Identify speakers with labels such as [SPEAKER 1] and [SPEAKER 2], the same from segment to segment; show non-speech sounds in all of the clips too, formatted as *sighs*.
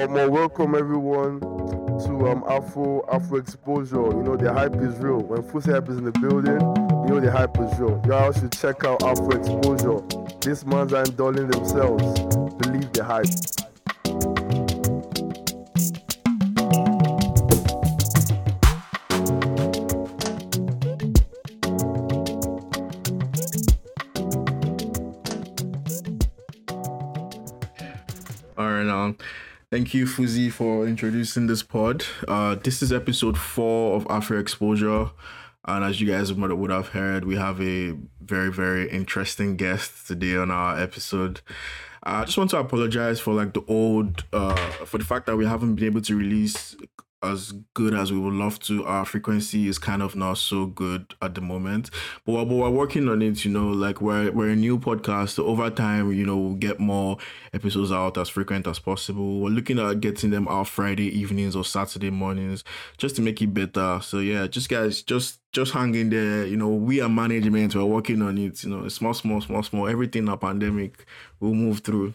[SPEAKER 1] Um, well, welcome everyone to um Afro Afro Exposure. You know the hype is real. When Fusi hype is in the building, you know the hype is real. Y'all should check out Afro Exposure. These mans are indulging themselves. Believe the hype.
[SPEAKER 2] Thank you, Fusi, for introducing this pod. Uh, this is episode four of Afro Exposure, and as you guys would have heard, we have a very, very interesting guest today on our episode. I just want to apologize for like the old, uh, for the fact that we haven't been able to release as good as we would love to. Our frequency is kind of not so good at the moment, but we're, but we're working on it. You know, like we're we're a new podcast. So over time, you know, we'll get more episodes out as frequent as possible. We're looking at getting them out Friday evenings or Saturday mornings just to make it better. So yeah, just guys, just just hang in there. You know, we are management. We're working on it. You know, small, small, small, small. Everything a pandemic we'll move through.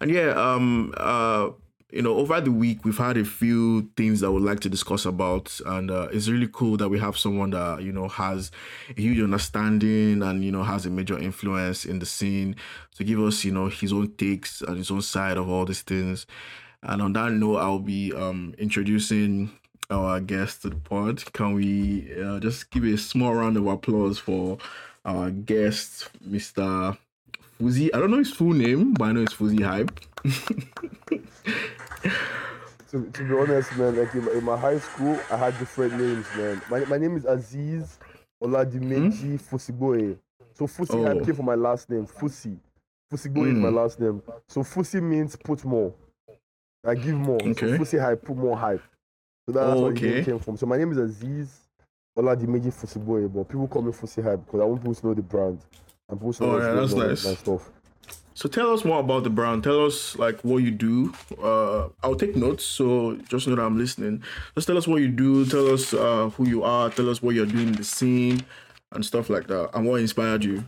[SPEAKER 2] And yeah, um, uh you know, over the week we've had a few things that we'd like to discuss about, and uh, it's really cool that we have someone that you know has a huge understanding and you know has a major influence in the scene to give us you know his own takes and his own side of all these things. And on that note, I'll be um introducing our guest to the pod. Can we uh, just give a small round of applause for our guest, Mr. Fusi? I don't know his full name, but I know it's Fusi Hype. *laughs*
[SPEAKER 1] To, to be honest, man, like in my, in my high school, I had different names, man. My, my name is Aziz Oladimeji Fusiboye. So Fusi
[SPEAKER 2] Oh.
[SPEAKER 1] hype came from my last name, Fusi. Fusiboye is my
[SPEAKER 2] Mm.
[SPEAKER 1] last name. So Fusi means put more. I give more.
[SPEAKER 2] Okay.
[SPEAKER 1] So Fusi hype, put more hype. So that's
[SPEAKER 2] Oh,
[SPEAKER 1] where name came from. So my name is Aziz Oladimeji Fusiboye, but people call me Fusi hype because I want people to know the brand. And people to
[SPEAKER 2] Oh, yeah, that's nice.
[SPEAKER 1] stuff.
[SPEAKER 2] So tell us more about the brand. Tell us like what you do. Uh, I'll take notes, so just know that I'm listening. Just tell us what you do. Tell us uh, who you are. Tell us what you're doing in the scene and stuff like that, and what inspired you.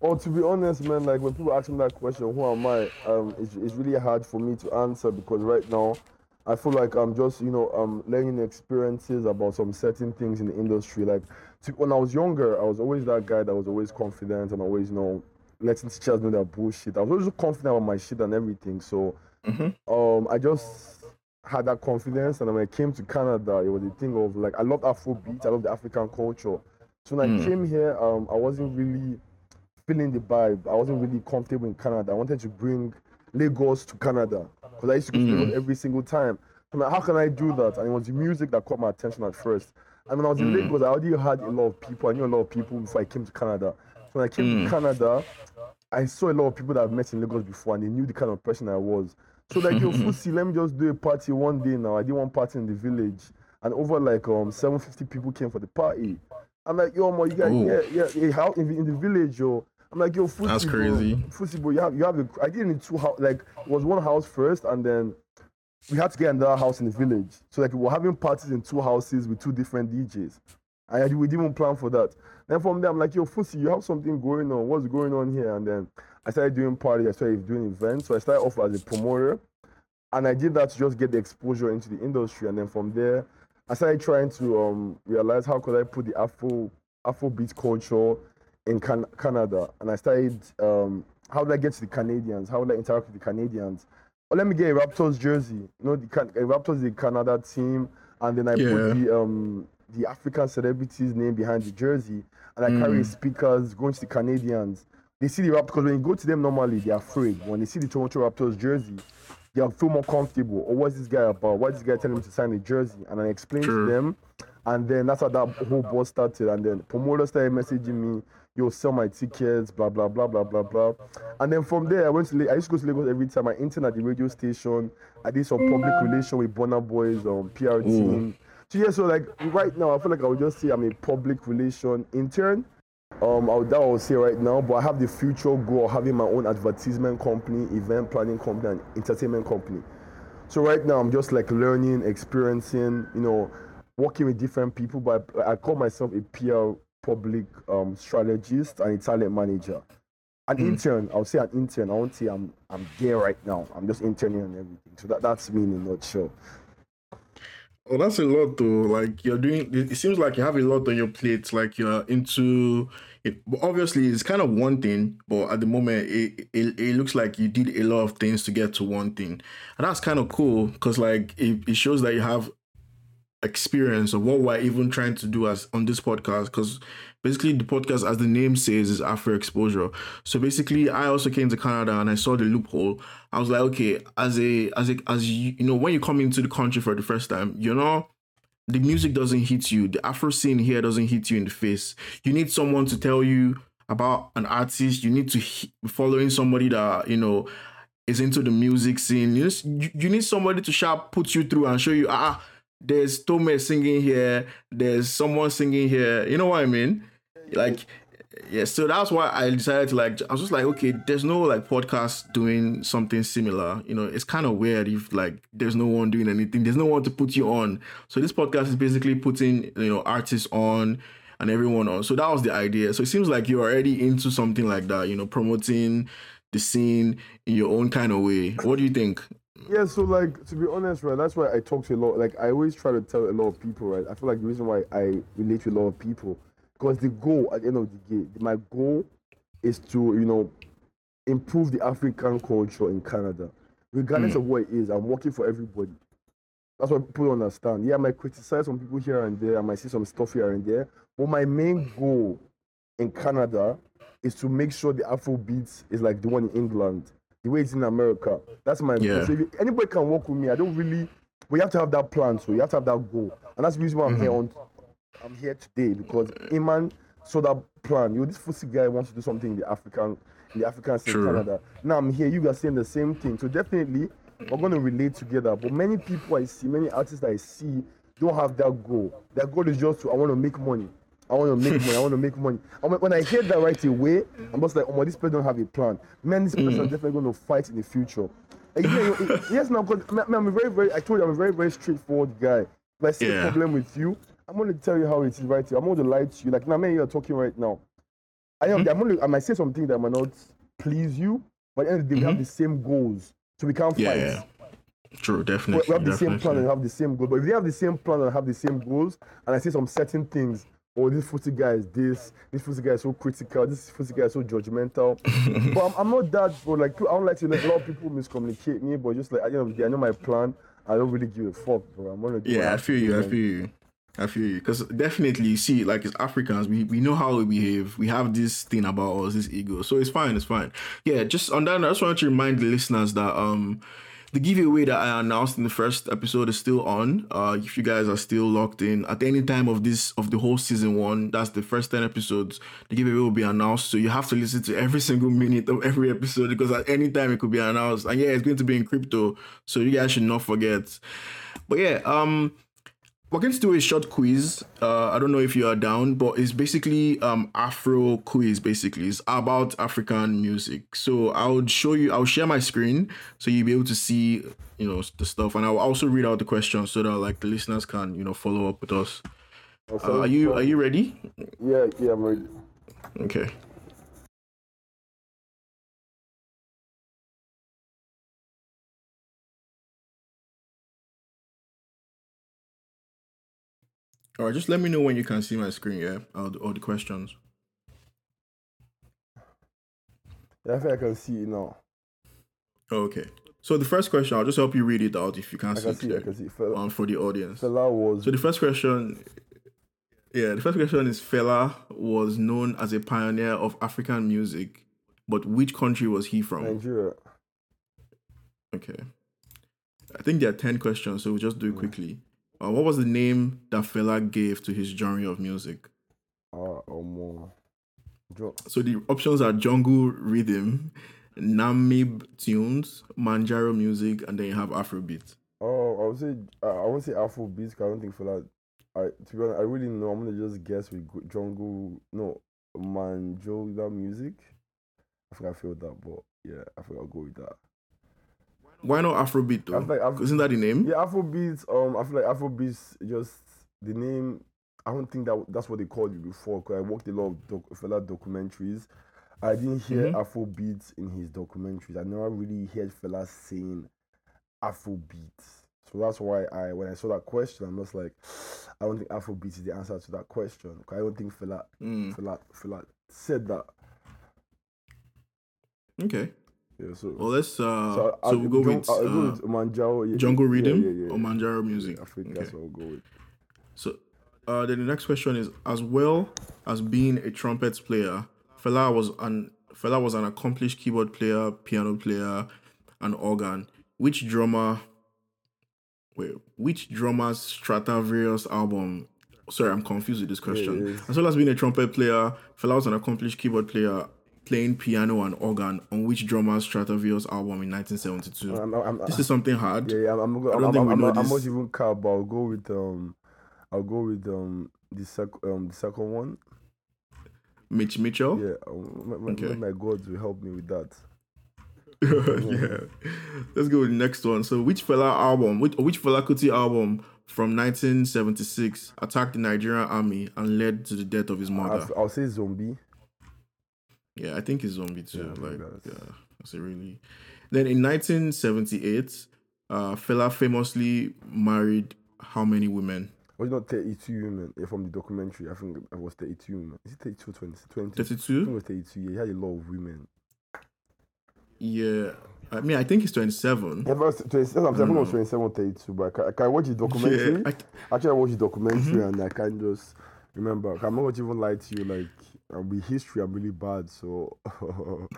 [SPEAKER 1] Oh, to be honest, man, like when people ask me that question, who am I? Um, it's, it's really hard for me to answer because right now, I feel like I'm just, you know, um, learning experiences about some certain things in the industry. Like, to, when I was younger, I was always that guy that was always confident and always, you know, letting teachers know their bullshit. I was always confident about my shit and everything. So, um, I just had that confidence, and when I came to Canada, it was a thing of like I love Afrobeat, I love the African culture. So when I came here, um, I wasn't really feeling the vibe. I wasn't really comfortable in Canada. I wanted to bring Lagos to Canada because I used to go to Lagos mm. every single time. So I'm like, how can I do that? And it was the music that caught my attention at first. And when I was in mm. Lagos, I already had a lot of people. I knew a lot of people before I came to Canada. So when I came to mm. Canada, I saw a lot of people that I've met in Lagos before, and they knew the kind of person I was. So like, yo, *laughs* Fusi, let me just do a party one day now. I did one party in the village, and over like um 750 people came for the party. I'm like, yo, mo, you guys,
[SPEAKER 2] Oh.
[SPEAKER 1] yeah, yeah, yeah, how in the, in the village, yo. I'm like, yo, Fusi,
[SPEAKER 2] That's
[SPEAKER 1] bro,
[SPEAKER 2] crazy.
[SPEAKER 1] Fusi, bro, you have, you have a, I did in two house, like, it was one house first, and then we had to get another house in the village. So like, we were having parties in two houses with two different DJs. And we didn't even plan for that. Then from there, I'm like, yo, Fusi, you have something going on. What's going on here? And then I started doing parties. I started doing events. So I started off as a promoter. And I did that to just get the exposure into the industry. And then from there, I started trying to um, realize how could I put the Afro Afrobeat culture in Can- Canada. And I started, um, how did I get to the Canadians? How would I interact with the Canadians? Oh, let me get a Raptors jersey. You know, the Can- Raptors is the Canada team. And then I
[SPEAKER 2] Yeah.
[SPEAKER 1] put the um, the African celebrities' name behind the jersey. And I carry speakers going to the Canadians. They see the Raptors, because when you go to them normally, they're afraid. When they see the Toronto Raptors jersey, they feel more comfortable. Or what's this guy about? Why is this guy telling me to sign the jersey? And I explain to them. And then that's how that whole buzz started. And then promoters started messaging me, yo, sell my tickets, blah, blah, blah, blah, blah, blah. And then from there, I went to, La- I used to go to Lagos every time. I interned at the radio station. I did some public relation with Burna Boy's, um, PR team. So yeah, so like right now, I feel like I would just say I'm a public relation intern. Um, I would, that I would say right now, but I have the future goal of having my own advertisement company, event planning company, and entertainment company. So right now, I'm just like learning, experiencing, you know, working with different people. But I, I call myself a PR public um, strategist and a talent manager. an intern. I'll say an intern. I won't say I'm I'm there right now. I'm just interning and everything. So that, that's me in a nutshell.
[SPEAKER 2] Well, that's a lot though. Like you're doing, it seems like you have a lot on your plate. Like you're into it. But obviously, it's kind of one thing, but at the moment, it, it, it looks like you did a lot of things to get to one thing, and that's kind of cool because like it, it shows that you have experience of what we're even trying to do as on this podcast because basically the podcast as the name says is afro exposure. So basically i also came to canada and i saw the loophole. I was like okay as a as a as you, you know when you come into the country for the first time you know the music doesn't hit you. The afro scene here doesn't hit you in the face. You need someone to tell you about an artist. You need to be following somebody that you know is into the music scene. You, just, you, you need somebody to sharp put you through and show you ah there's Tome singing here, there's someone singing here. You know what I mean? Like, yeah. So that's why I decided to like. I was just like, okay, there's no like podcast doing something similar. You know, it's kind of weird if like there's no one doing anything. There's no one to put you on. So this podcast is basically putting you know artists on and everyone on. So that was the idea. So it seems like you're already into something like that. You know, promoting the scene in your own kind of way. What do you think?
[SPEAKER 1] Yeah, so like to be honest, right, that's why I talk to a lot. Like I always try to tell a lot of people, right. I feel like the reason why I relate to a lot of people, because the goal at the end of the day, my goal is to you know improve the African culture in Canada, regardless mm. of what it is. I'm working for everybody. That's what people understand. Yeah, I might criticize some people here and there. I might see some stuff here and there, but my main goal in Canada is to make sure the Afro beats is like the one in England the way it's in America. That's my yeah. So if anybody can work with me, I don't really. We have to have that plan, so you have to have that goal, and that's the reason why I'm mm-hmm. here on. I'm here today because Iman saw that plan. You, this Fusi guy wants to do something in the African, in the African in Canada. Now I'm here. You guys saying the same thing, so definitely we're going to relate together. But many people I see, many artists I see, don't have that goal. Their goal is just to I want to make money. I want to make money. I want to *laughs* make money. When I hear that right away, I'm just like, oh, my, this person don't have a plan. Man, this person mm. is definitely going to fight in the future. And, yeah, yes, now, because I'm a very, very, I told you, I'm a very, very straightforward guy. If I see yeah. a problem with you, I'm going to tell you how it is right here. I'm going to lie to you. Like, now, man, you're talking right now. I am, mm-hmm. I'm going to, I might say something that might not please you, but at the end of the day, mm-hmm. we have mm-hmm. the same goals. So we can't
[SPEAKER 2] yeah,
[SPEAKER 1] fight.
[SPEAKER 2] Yeah. True, definitely.
[SPEAKER 1] We have the
[SPEAKER 2] definitely.
[SPEAKER 1] same plan and have the same goals. But if they have the same plan and have the same goals, and I see some certain things oh, this footy guy is this, this footy guy is so critical, this footy guy is so judgmental. *laughs* but I'm, I'm, not that, bro. Like, I don't like to, let a lot of people miscommunicate me, but just like, at the end of the day, I know my plan. I don't really give a fuck, bro. I'm gonna do
[SPEAKER 2] Yeah, I feel you, I feel you. I feel you. Because definitely, you see, like, as Africans, we, we know how we behave. We have this thing about us, this ego. So it's fine, it's fine. Yeah, just on that, I just wanted to remind the listeners that, um, the giveaway that I announced in the first episode is still on. Uh, if you guys are still locked in at any time of this of the whole season one, that's the first ten episodes. The giveaway will be announced, so you have to listen to every *laughs* single minute of every episode because at any time it could be announced. And yeah, it's going to be in crypto, so you guys should not forget. But yeah, um, we're going to do a short quiz. Uh, I don't know if you are down, but it's basically um Afro quiz. Basically, it's about African music. So I'll show you. I'll share my screen so you'll be able to see you know the stuff, and I'll also read out the questions so that like the listeners can you know follow up with us. Uh, are you are you ready?
[SPEAKER 1] Yeah, yeah, I'm ready.
[SPEAKER 2] Okay. All right, just let me know when you can see my screen, yeah, all the, all the questions.
[SPEAKER 1] Yeah, I think I can see it now.
[SPEAKER 2] Okay. So the first question, I'll just help you read it out if you can't
[SPEAKER 1] I
[SPEAKER 2] see
[SPEAKER 1] can see, it. I can see. Fela,
[SPEAKER 2] um, for the audience.
[SPEAKER 1] Fela was.
[SPEAKER 2] So the first question, yeah, the first question is Fela was known as a pioneer of African music, but which country was he from?
[SPEAKER 1] Nigeria.
[SPEAKER 2] Okay. I think there are 10 questions, so we'll just do it mm. quickly. Uh, what was the name that Fela gave to his genre of music?
[SPEAKER 1] Uh, um,
[SPEAKER 2] so the options are jungle rhythm, Namib tunes, Manjaro music, and then you have Afrobeat.
[SPEAKER 1] Oh, I would say uh, I would say Afrobeat because I don't think Fela. I to be honest, I really know. I'm gonna just guess with jungle. No, that music. I think I feel that, but yeah, I think I'll go with that.
[SPEAKER 2] Why not Afrobeat though? Like Afro- Isn't that the name?
[SPEAKER 1] Yeah, Afrobeat. Um, I feel like Afrobeat just the name. I don't think that that's what they called you before. Cause I watched a lot of doc, Fela documentaries, I didn't hear
[SPEAKER 2] Mhm.
[SPEAKER 1] Afro beats in his documentaries. I never really heard fellas saying Afrobeat. So that's why I, when I saw that question, I'm just like, *sighs* I don't think Afrobeat is the answer to that question. 'Cause I don't think Fela,
[SPEAKER 2] Mm,
[SPEAKER 1] Fela, Fela said that.
[SPEAKER 2] okay.
[SPEAKER 1] Yeah, so,
[SPEAKER 2] Well, let's. Uh,
[SPEAKER 1] so
[SPEAKER 2] so, we'll go
[SPEAKER 1] Jun-
[SPEAKER 2] with, uh,
[SPEAKER 1] with Manjaro. Yeah,
[SPEAKER 2] Jungle
[SPEAKER 1] yeah,
[SPEAKER 2] Rhythm
[SPEAKER 1] yeah, yeah,
[SPEAKER 2] or Manjaro Music.
[SPEAKER 1] I think
[SPEAKER 2] Okay.
[SPEAKER 1] that's what I'll go with.
[SPEAKER 2] So, uh, then the next question is: As well as being a trumpet player, Fela was an Fela was an accomplished keyboard player, piano player, and organ. Which drummer? Wait, which drummer's Stratavarious album? Sorry, I'm confused with this question.
[SPEAKER 1] it is.
[SPEAKER 2] As well as being a trumpet player, Fela was an accomplished keyboard player, playing piano and organ on which drummer's Stratavarious album in 1972?
[SPEAKER 1] I'm, I'm, I'm,
[SPEAKER 2] this is something hard.
[SPEAKER 1] yeah, yeah, I'm, I'm,
[SPEAKER 2] I
[SPEAKER 1] I'm,
[SPEAKER 2] think we
[SPEAKER 1] I'm,
[SPEAKER 2] know
[SPEAKER 1] I'm, I'm not even car, but I'll go with um, I'll go with um the sec um the second one.
[SPEAKER 2] Mitch Mitchell.
[SPEAKER 1] Yeah, um, my,
[SPEAKER 2] Okay.
[SPEAKER 1] my God will help me with that. *laughs*
[SPEAKER 2] yeah. Let's go with the next one. So, which Fela album, which which Fela Kuti album from 1976 attacked the Nigerian army and led to the death of his mother?
[SPEAKER 1] I'll, I'll say zombie.
[SPEAKER 2] Yeah, I think it's Zombie too.
[SPEAKER 1] Yeah,
[SPEAKER 2] like,
[SPEAKER 1] that's-
[SPEAKER 2] yeah, that's a really. Then in 1978, uh, Fela famously married how many women?
[SPEAKER 1] Was it not 32 women yeah, from the documentary? I think it was 32 women. Is it 32 or 20? 20? It
[SPEAKER 2] 32.
[SPEAKER 1] was 32. Yeah, he had a lot of women.
[SPEAKER 2] Yeah, I mean, I think it's 27.
[SPEAKER 1] Yeah, but 27, I'm saying it was 27 or 32, but I can, I can watch the documentary.
[SPEAKER 2] Yeah, I,
[SPEAKER 1] Actually, I watched the documentary
[SPEAKER 2] Mm-hmm.
[SPEAKER 1] and I can just remember. I'm not even lie to you. Like, uh, with history, I'm really bad. So, *laughs*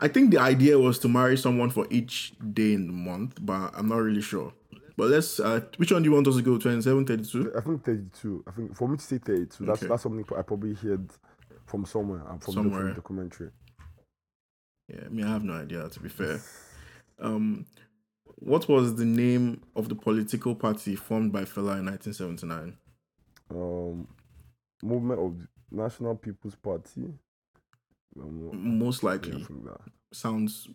[SPEAKER 2] I think the idea was to marry someone for each day in the month, but I'm not really sure. But let's. Uh, which one do you want us to go? 27, 32?
[SPEAKER 1] I think 32. I think for me to say 32, that's
[SPEAKER 2] Okay.
[SPEAKER 1] that's something I probably heard from somewhere. uh, From,
[SPEAKER 2] Somewhere.
[SPEAKER 1] the documentary.
[SPEAKER 2] Yeah, I mean, I have no idea. To be fair, *laughs* um, what was the name of the political party formed by Fela in 1979?
[SPEAKER 1] Um, movement of National People's Party.
[SPEAKER 2] Most likely sounds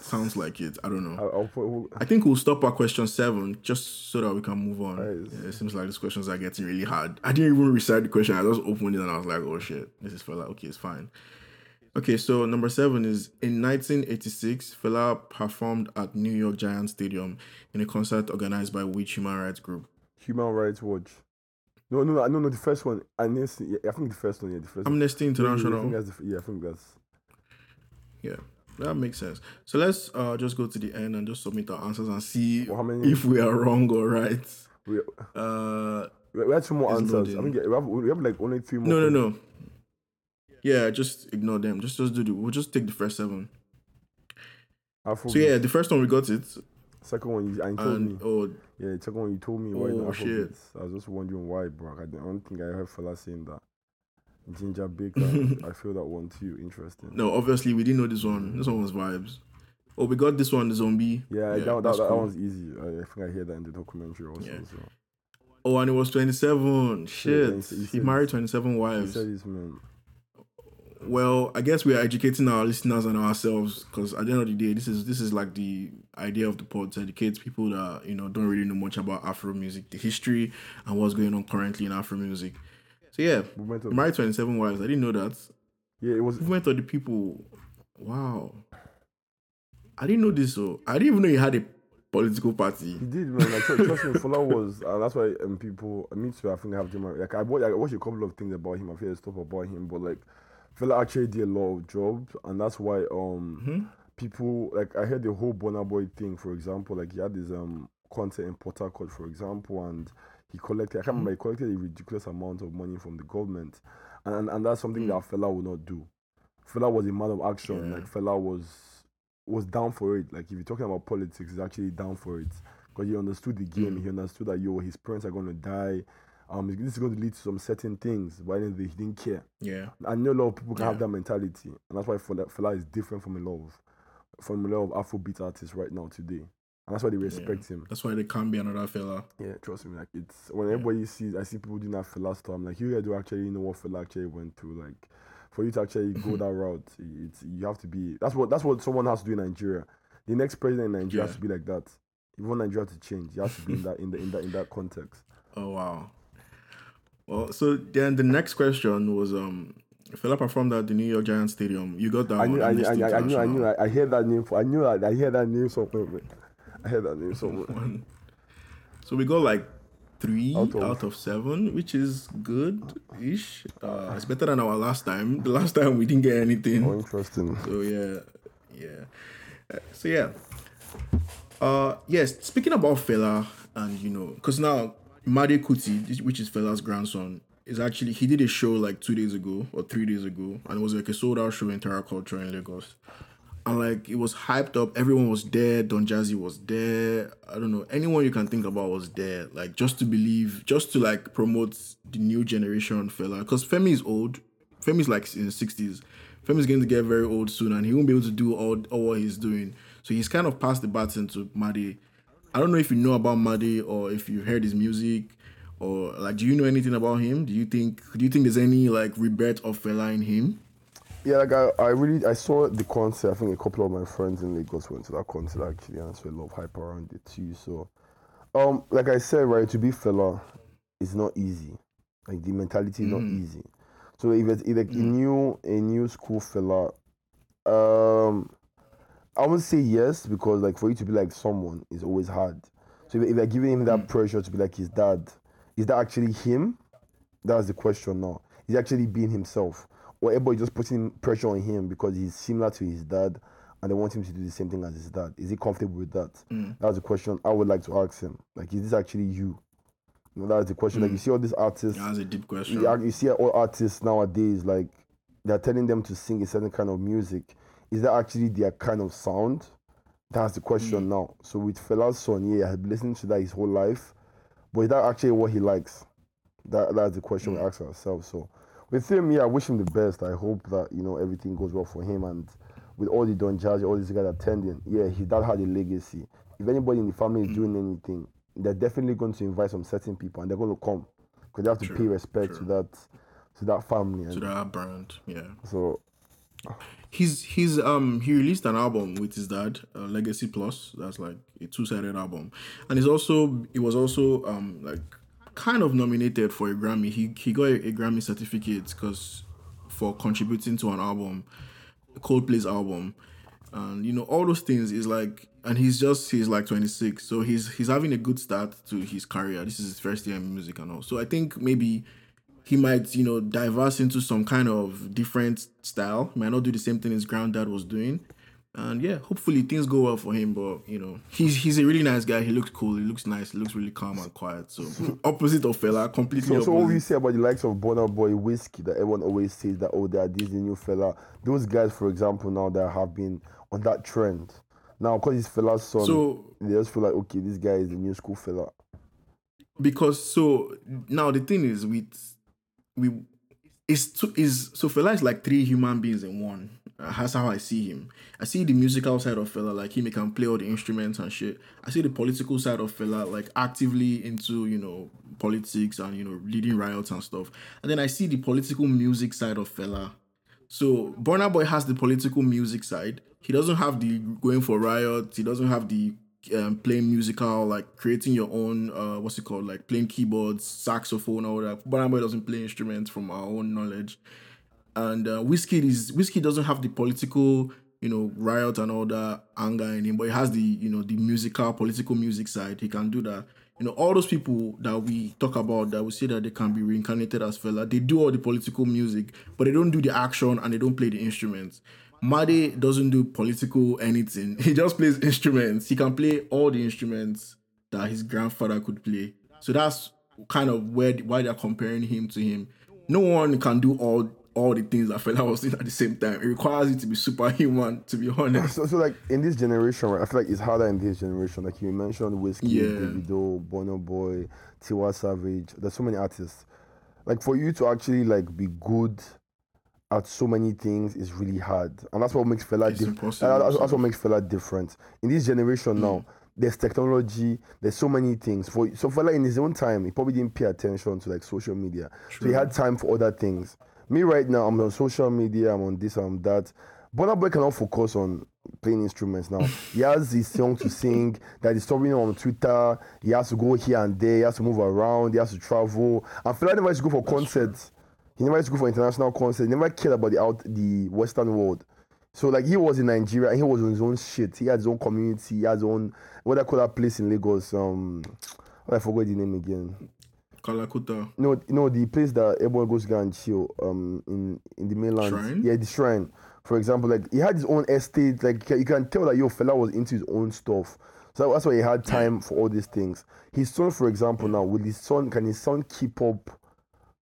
[SPEAKER 2] sounds like it. I don't know.
[SPEAKER 1] I'll, I'll
[SPEAKER 2] I think we'll stop at question seven just so that we can move on.
[SPEAKER 1] Nice.
[SPEAKER 2] Yeah, it seems like these questions are getting really hard. I didn't even recite the question. I just opened it and I was like, oh shit, this is Fela. Okay, it's fine. Okay, so number seven is in 1986, Fela performed at New York Giants Stadium in a concert organized by which human rights group?
[SPEAKER 1] Human Rights Watch. No, no, no, no, no. The first one. I yeah, I think the first one. Yeah, the first. one.
[SPEAKER 2] Amnesty
[SPEAKER 1] yeah, I
[SPEAKER 2] International.
[SPEAKER 1] think that's the, yeah, I think that's.
[SPEAKER 2] Yeah, that makes sense. So let's uh, just go to the end and just submit our answers and see
[SPEAKER 1] Well, how many?
[SPEAKER 2] if we are wrong or right.
[SPEAKER 1] We,
[SPEAKER 2] Uh,
[SPEAKER 1] we had two more answers. I think yeah, we have, we have like only three more.
[SPEAKER 2] no, no, no. Yeah, just ignore them. Just just do the. We'll just take the first seven. So yeah, the first one we got it,
[SPEAKER 1] Second one, you, and you told me.
[SPEAKER 2] oh
[SPEAKER 1] Yeah, second one you told me why
[SPEAKER 2] Oh, shit.
[SPEAKER 1] I was just wondering why, bro. I don't think I heard Fela saying that. Ginger Baker. *laughs* I feel that one too. Interesting.
[SPEAKER 2] no, obviously we didn't know this one. This one was vibes. Oh, we got this one, the zombie.
[SPEAKER 1] Yeah, that, that,
[SPEAKER 2] that's
[SPEAKER 1] that,
[SPEAKER 2] cool.
[SPEAKER 1] one's easy. I, I think I heard that in the documentary also.
[SPEAKER 2] Yeah.
[SPEAKER 1] So.
[SPEAKER 2] Oh, and it was twenty-seven. Shit,
[SPEAKER 1] he he
[SPEAKER 2] he married twenty-seven
[SPEAKER 1] He
[SPEAKER 2] wives.
[SPEAKER 1] said this man.
[SPEAKER 2] Well, I guess we are educating our listeners and ourselves because at the end of the day, this is this is like the idea of the pod to educate people that you know don't really know much about Afro music, the history, and what's going on currently in Afro music. So yeah,
[SPEAKER 1] Movement
[SPEAKER 2] married twenty seven wives. I didn't know that.
[SPEAKER 1] yeah, it was
[SPEAKER 2] Movement of the people. Wow, I didn't know this. So I didn't even know he had a political party.
[SPEAKER 1] He did, man. Like, trust, me, *laughs* Fela was, and that's why um, people, uh, me too, I think I have to, like, I watched, I watched a couple of things about him, I feel stuff about him, but like, Fela actually did a lot of jobs, and that's why um
[SPEAKER 2] Mhm.
[SPEAKER 1] people, like, I heard the whole Burna Boy thing, for example, like, he had this um concert in Port Harcourt, for example, and he collected, I can't remember, he collected a ridiculous amount of money from the government, and and, and that's something that Fela would not do. Fela was a man of action,
[SPEAKER 2] Yeah.
[SPEAKER 1] like, Fela was was down for it. Like if you're talking about politics, he's actually down for it because he understood the game. He understood that yo, his parents are gonna die. Um, this is going to lead to some certain things, but anyway, he didn't care.
[SPEAKER 2] Yeah,
[SPEAKER 1] I know a lot of people can have that mentality, and that's why Fela, Fela is different from a lot of from a lot of Afrobeat artists right now today, and that's why they respect him.
[SPEAKER 2] that's why they can't be another Fela.
[SPEAKER 1] Yeah, trust me. Like it's when everybody sees, I see people doing that Fela stuff. I'm like, you guys do actually know what Fela actually went through. Like, for you to actually go that route, it's you have to be. That's what that's what someone has to do in Nigeria. The next president in Nigeria has to be like that. If you want Nigeria to change, you have to be in that in the in that in that context. *laughs*
[SPEAKER 2] Oh wow. Well, so then the next question was um Fela performed at the New York Giants Stadium. You got that
[SPEAKER 1] I knew,
[SPEAKER 2] one.
[SPEAKER 1] I knew, I I knew, I knew, I, I heard that name. For, I knew that, I heard that name somewhere. I heard that name somewhere. *laughs*
[SPEAKER 2] So we got like three
[SPEAKER 1] Out
[SPEAKER 2] out
[SPEAKER 1] of-
[SPEAKER 2] of, seven, which is good ish. Uh, it's better than our last time. The last time we didn't get anything.
[SPEAKER 1] Oh, interesting.
[SPEAKER 2] So yeah, yeah. Uh, So yeah. Uh yes, speaking about Fela and you know, because now Made Kuti, which is Fela's grandson, is actually he did a show like two days ago or three days ago, and it was like a sold out show in Terra Kulture in Lagos. And like it was hyped up, everyone was there, Don Jazzy was there. I don't know, anyone you can think about was there. Like just to believe, just to like promote the new generation Fela. Because Femi is old. Femi's like in the sixties. Femi's going to get very old soon, and he won't be able to do all, all what he's doing. So he's kind of passed the baton to Made. I don't know if you know about Made or if you heard his music or like, do you know anything about him? Do you think do you think there's any like rebirth of Fela in him?
[SPEAKER 1] Yeah, like I, I really I saw the concert. I think a couple of my friends in Lagos went to that concert actually, and so a lot of hype around it too. So, um, like I said, right, to be Fela, it's not easy. Like the mentality is not easy. So if it's if like a new a new school Fela, um, I would say yes because like for you to be like someone is always hard. So if, if they're giving him that mm. pressure to be like his dad, is that actually him? That's the question now. Is he actually being himself? Or everybody just putting pressure on him because he's similar to his dad and they want him to do the same thing as his dad. Is he comfortable with that? Mm. That's the question I would like to ask him. Like, is this actually you? You know, that's the question. Like, mm. you see all these artists,
[SPEAKER 2] That's a deep question.
[SPEAKER 1] you, you see all artists nowadays, like, they're telling them to sing a certain kind of music. Is that actually their kind of sound? That's the question hmm. now. So with Fela's son, yeah, I've been listening to that his whole life, but is that actually what he likes? That that's the question we hmm. ask ourselves. So with him, yeah, I wish him the best. I hope that you know everything goes well for him and with all the Don Jazzy, all these guys attending, yeah, his dad had a legacy. If anybody in the family is hmm. doing anything, they're definitely going to invite some certain people and they're going to come because they have to pay respect to that to that family. And
[SPEAKER 2] to that brand, yeah.
[SPEAKER 1] so
[SPEAKER 2] He's he's um he released an album with his dad, uh, Legacy Plus. That's like a two sided album, and he's also it was also um like kind of nominated for a Grammy. He he got a, a Grammy certificate because for contributing to an album, Coldplay's album, and you know all those things is like. And he's just he's like 26, so he's he's having a good start to his career. This is his first year in music and all. So I think maybe he might, you know, diverse into some kind of different style. He might not do the same thing his granddad was doing. And yeah, hopefully things go well for him. But you know, he's he's a really nice guy. He looks cool. He looks nice. He looks really calm and quiet. So *laughs* opposite of Fela, completely
[SPEAKER 1] So, so what we say about the likes of Burna Boy, Wizkid, that everyone always says that oh, they are this new Fela. Those guys, for example, now that have been on that trend. Now, because it's Fela's son,
[SPEAKER 2] So-
[SPEAKER 1] they just feel like okay, this guy is the new school Fela.
[SPEAKER 2] because so now the thing is with we is is so Fela is like three human beings in one. Uh, that's how I see him. I see the musical side of Fela, like him, he can play all the instruments and shit. I see the political side of Fela, like actively into you know politics and you know leading riots and stuff. And then I see the political music side of Fela. So Burna Boy has the political music side. He doesn't have the going for riots. He doesn't have the um, playing musical, like creating your own. Uh, what's it called? Like playing keyboards, saxophone, all that. Burna Boy doesn't play instruments from our own knowledge. And uh, Wizkid is Wizkid doesn't have the political, you know, riot and all that anger in him, but he has the, you know, the musical, political music side. He can do that. You know, all those people that we talk about that we say that they can be reincarnated as Fela, they do all the political music, but they don't do the action and they don't play the instruments. Made doesn't do political anything. *laughs* He just plays instruments. He can play all the instruments that his grandfather could play. So that's kind of where why they're comparing him to him. No one can do all all the things that *laughs* Fela was doing at the same time. It requires you to be superhuman, to be honest.
[SPEAKER 1] So, so like in this generation, right? I feel like it's harder in this generation. Like you mentioned, Wizkid,
[SPEAKER 2] Yeah.
[SPEAKER 1] Davido, Burna Boy, Tiwa Savage. There's so many artists. Like for you to actually like be good at so many things is really hard, and that's what makes Fela
[SPEAKER 2] It's
[SPEAKER 1] different.
[SPEAKER 2] impossible,
[SPEAKER 1] uh, That's,
[SPEAKER 2] that's
[SPEAKER 1] what makes Fela different in this generation now. Mm. There's technology. There's so many things. For so Fela in his own time, he probably didn't pay attention to like social media. So he had time for other things. Me right now, I'm on social media. I'm on this. I'm that. Burna Boy cannot focus on playing instruments now. he has his song to sing that is stopping on Twitter. He has to go here and there. He has to move around. He has to travel. And Fela never used to go for concerts. He never used to go for international concerts. He never cared about the out the Western world. So like he was in Nigeria and he was on his own shit. He had his own community. He had his own what I call that place in Lagos. Um, I forgot the name again.
[SPEAKER 2] Kalakuta.
[SPEAKER 1] No, no, the place that everyone goes to go and chill. Um, in in the mainland.
[SPEAKER 2] Shrine?
[SPEAKER 1] Yeah, the shrine. For example, like he had his own estate. Like you can tell that your Fela was into his own stuff. So that's why he had time for all these things. His son, for example, now will his son can his son keep up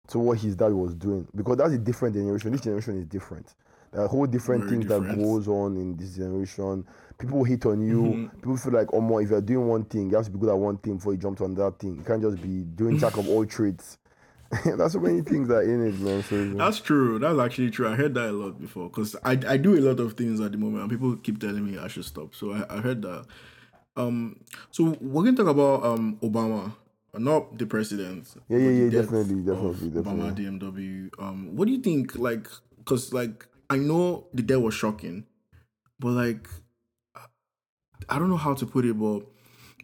[SPEAKER 1] to what his dad was doing? Because that's a different generation. This generation is different. There are whole different
[SPEAKER 2] Very
[SPEAKER 1] things that goes on in this generation. People hate on you.
[SPEAKER 2] Mm-hmm.
[SPEAKER 1] People feel like, oh, more if you're doing one thing, you have to be good at one thing before you jump to another thing. You can't just be doing jack of all trades. *laughs* That's so many things that are in it, man. So, it's-
[SPEAKER 2] That's true. That's actually true. I heard that a lot before because I, I do a lot of things at the moment and people keep telling me I should stop. So I, I heard that. Um, so we're gonna talk about um Obama, not the president.
[SPEAKER 1] Yeah, yeah, yeah,
[SPEAKER 2] death
[SPEAKER 1] definitely, definitely,
[SPEAKER 2] Obama. DMW. Um, what do you think? Like, cause like I know the death was shocking, but like I don't know how to put it, but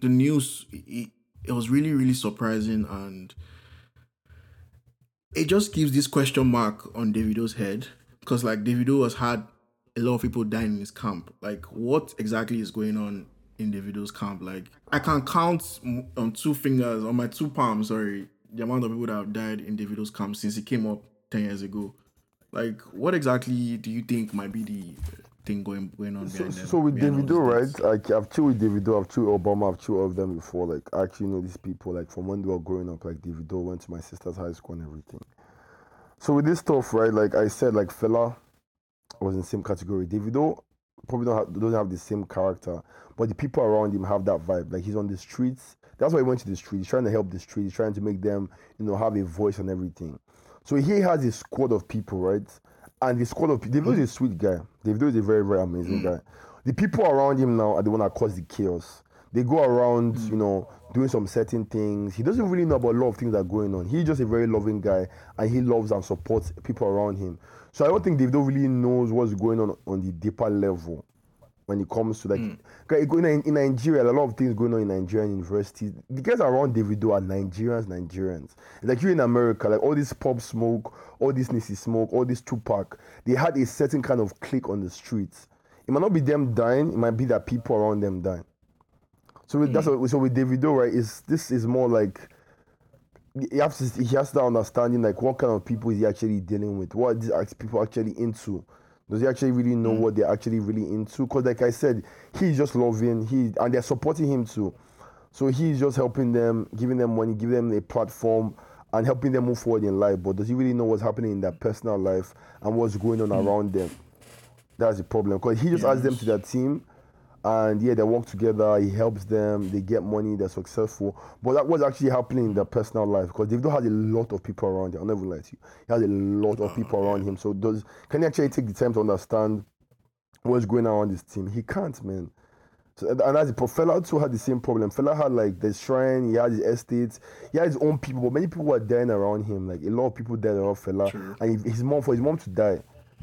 [SPEAKER 2] the news it, it was really really surprising and it just gives this question mark on Davido's head because like Davido has had a lot of people dying in his camp. Like, what exactly is going on in Davido's camp? Like, I can count on two fingers on my two palms. Sorry, the amount of people that have died in Davido's camp since he came up ten years ago. Like, what exactly do you think might be the thing going going on
[SPEAKER 1] So, so with Davido, right? Like I've chilled with Davido, I've chilled with Obama, I've chilled with them before. Like I actually know these people, like from when they were growing up. Like Davido went to my sister's high school and everything. So with this stuff, right? Like I said, like Fela was in the same category. Davido probably don't have, doesn't have the same character, but the people around him have that vibe. Like he's on the streets. That's why he went to the street. He's trying to help the street. He's trying to make them, you know, have a voice and everything. So he has a squad of people, right? And the squad of people, Davido is a sweet guy. Davido is a very, very amazing mm. guy. The people around him now are the one that cause the chaos. They go around, mm. you know, doing some certain things. He doesn't really know about a lot of things that are going on. He's just a very loving guy, and he loves and supports people around him. So I don't think Davido really knows what's going on on the deeper level when it comes to like hmm. Okay, in, in Nigeria, a lot of things going on in Nigerian universities. The guys around Davido are Nigerians, Nigerians. Like you in America, like all this pop smoke, all this Nisi smoke, all this Tupac, they had a certain kind of clique on the streets. It might not be them dying, it might be that people around them dying. So with, that's hmm. what, so with Davido, right? Is this is more like he has to, he has to understanding like what kind of people is he actually dealing with? What are these people actually into? Does he actually really know hmm. what they're actually really into? Because like I said, he's just loving he and they're supporting him too. So he's just helping them, giving them money, giving them a platform, and helping them move forward in life. But does he really know what's happening in their personal life and what's going on hmm. around them? That's the problem. Because he just adds them to their team, and yeah, they work together. He helps them. They get money. They're successful. But that was actually happening in their personal life because Davido has a lot of people around him. I'll never lie to you. He has a lot of oh, people around him. So does can he actually take the time to understand what's going on around his team? He can't, man. So, and as the Fela too had the same problem. Fela had like the shrine, he had his estates, he had his own people, but many people were dying around him. Like a lot of people died around Fela,
[SPEAKER 2] True.
[SPEAKER 1] and his mom for his mom to die,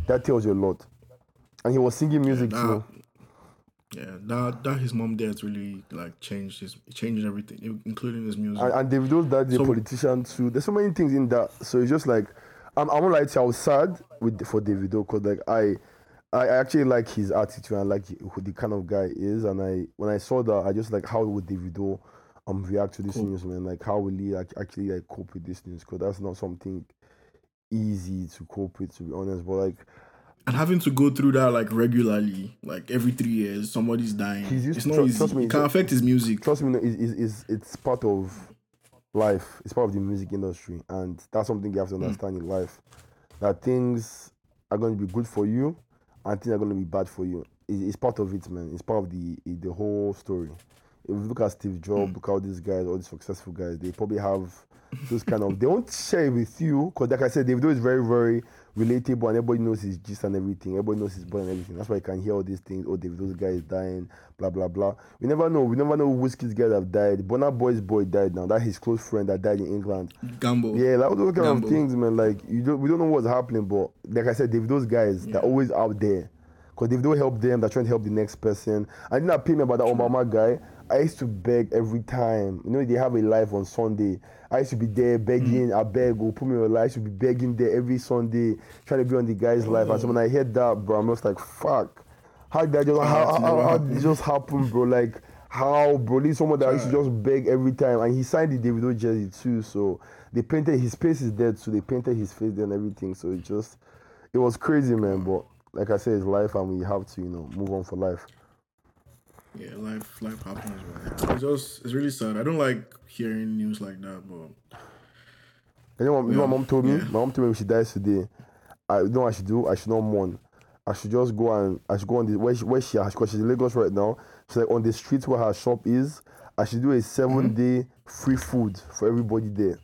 [SPEAKER 1] that tells you a lot. And he was singing music
[SPEAKER 2] that,
[SPEAKER 1] too.
[SPEAKER 2] Yeah, that that his mom death really like changed his changing everything, including his music.
[SPEAKER 1] And, and Davido's dad is
[SPEAKER 2] So-
[SPEAKER 1] a politician too. There's so many things in that. So it's just like I'm I'm not like I was sad with for Davido because like I I actually like his attitude and like who the kind of guy is. And I when I saw that I just like how would Davido um react to this news man? Like how will he like, actually like cope with this news? Because that's not something easy to cope with to be honest. But like
[SPEAKER 2] and having to go through that like regularly, like every three years, somebody's dying.
[SPEAKER 1] He's used
[SPEAKER 2] it's not
[SPEAKER 1] trust-
[SPEAKER 2] easy.
[SPEAKER 1] trust me,
[SPEAKER 2] it can affect his music.
[SPEAKER 1] trust me, is is is it's part of life. It's part of the music industry, and that's something you have to hmm. understand in life. That things are going to be good for you, and things are going to be bad for you. It's, it's part of it, man. It's part of the the whole story. If you look at Steve Jobs, hmm. look at all these guys, all these successful guys, they probably have those kind of. They won't share it with you because, like I said, Davido is very, very relatable, and everybody knows his gist and everything. Everybody knows his boy and everything. That's why you can hear all these things. Oh, Davido's guy is dying, blah blah blah. We never know. We never know Wizkid's guys have died. Burna Boy's boy died now. That his close friend that died in England.
[SPEAKER 2] Gamble.
[SPEAKER 1] Yeah, like those kind
[SPEAKER 2] Gamble.
[SPEAKER 1] of things, man. Like you don't, we don't know what's happening, but like I said, those guys, they're always out there. Because Davido help them, they're trying to help the next person. I did not pay me about that Obama guy. I used to beg every time. You know, they have a live on Sunday. I used to be there begging,
[SPEAKER 2] Mm.
[SPEAKER 1] I beg, oh, put me on live. I used to be begging there every Sunday, trying to be on the guy's life. And so when I heard that, bro, I'm just like, fuck. How did that just, how, how, how, how did it just happen, bro? Like, how, bro? This is someone that I used to just beg every time. And he signed the Davido jersey too. So they painted, his face is dead, so they painted his face there and everything. So it just, it was crazy, man. But like I said, it's life and we have to, you know, move on for life.
[SPEAKER 2] Yeah, life life happens, man. It's just it's really sad. I don't like hearing news like that, but
[SPEAKER 1] And you know, what- you know what my mom told me?
[SPEAKER 2] yeah.
[SPEAKER 1] My mom told me if she dies today, I you know what I should do? I should not mourn. I should just go and I should go on the where she where she because she's in Lagos right now. She's like on the street where her shop is. I should do a 7 mm-hmm. day free food for everybody there.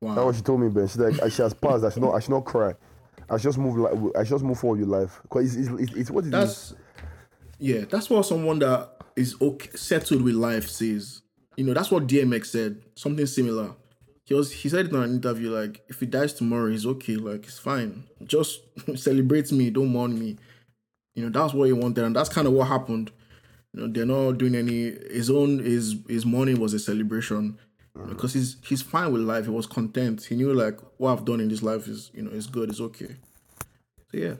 [SPEAKER 1] That's what she told me, Ben. She's like, she has passed. I should not. I should not cry. I should just move. Like, I should just move forward with life. Cause it's, it's, it's, what it is.
[SPEAKER 2] That's yeah, that's what someone that is okay settled with life says. You know, that's what DMX said. Something similar. He was he said it in an interview, like, if he dies tomorrow, he's okay, like it's fine. Just *laughs* celebrate me, don't mourn me. You know, that's what he wanted, and that's kind of what happened. You know, they're not doing any his own his his mourning was a celebration. Because he's he's fine with life. He was content. He knew like what I've done in this life is you know is good. It's okay. So yeah.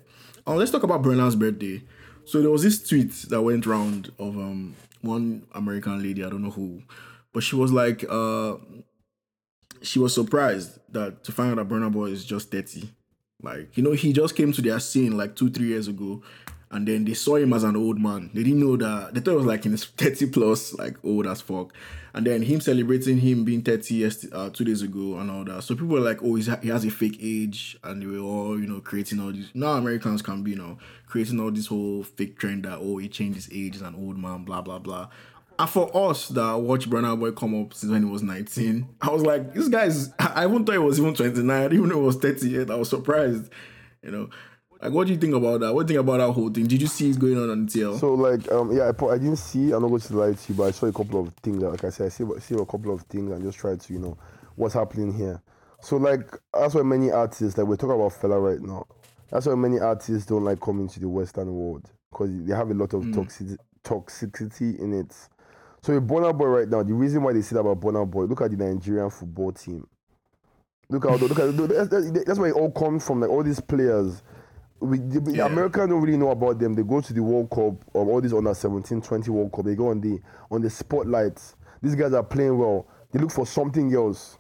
[SPEAKER 2] Um, let's talk about Burna's birthday. So there was this tweet that went round of um one American lady, I don't know who, but she was like, uh she was surprised that to find out that Burna Boy is just 30. Like, you know, he just came to their scene like two, three years ago, and then they saw him as an old man. They didn't know that they thought it was like in his *laughs* 30 plus, like old as fuck. And then him celebrating him being 30 years uh, two days ago and all that. So people were like, oh, he has a fake age, and they were all, you know, creating all these. Now Americans can be, you know, creating all this whole fake trend that oh, he changed his age as an old man, blah blah blah. And for us that watched Burna Boy come up since when he was 19, I was like, this guy's. I even thought he was even 29, even though he was 30 yet. I was surprised, you know. Like, what do you think about that? What do you think about that whole thing? Did you see it going on on the TL?
[SPEAKER 1] So like um yeah, I, I didn't see. I'm not going to lie to you, but I saw a couple of things. Like I said, I see see a couple of things and just try to you know what's happening here. So like that's why many artists like we're talking about Fela right now. That's why many artists don't like coming to the Western world because they have a lot of toxic toxicity in it. So with Burna Boy right now, the reason why they say that about Burna Boy, look at the Nigerian football team. Look at look at that's where it all comes from. Like all these players, we, the,
[SPEAKER 2] Yeah.
[SPEAKER 1] Americans don't really know about them. They go to the World Cup or all these under 17, 20 World Cup. They go on the on the spotlight. These guys are playing well. They look for something else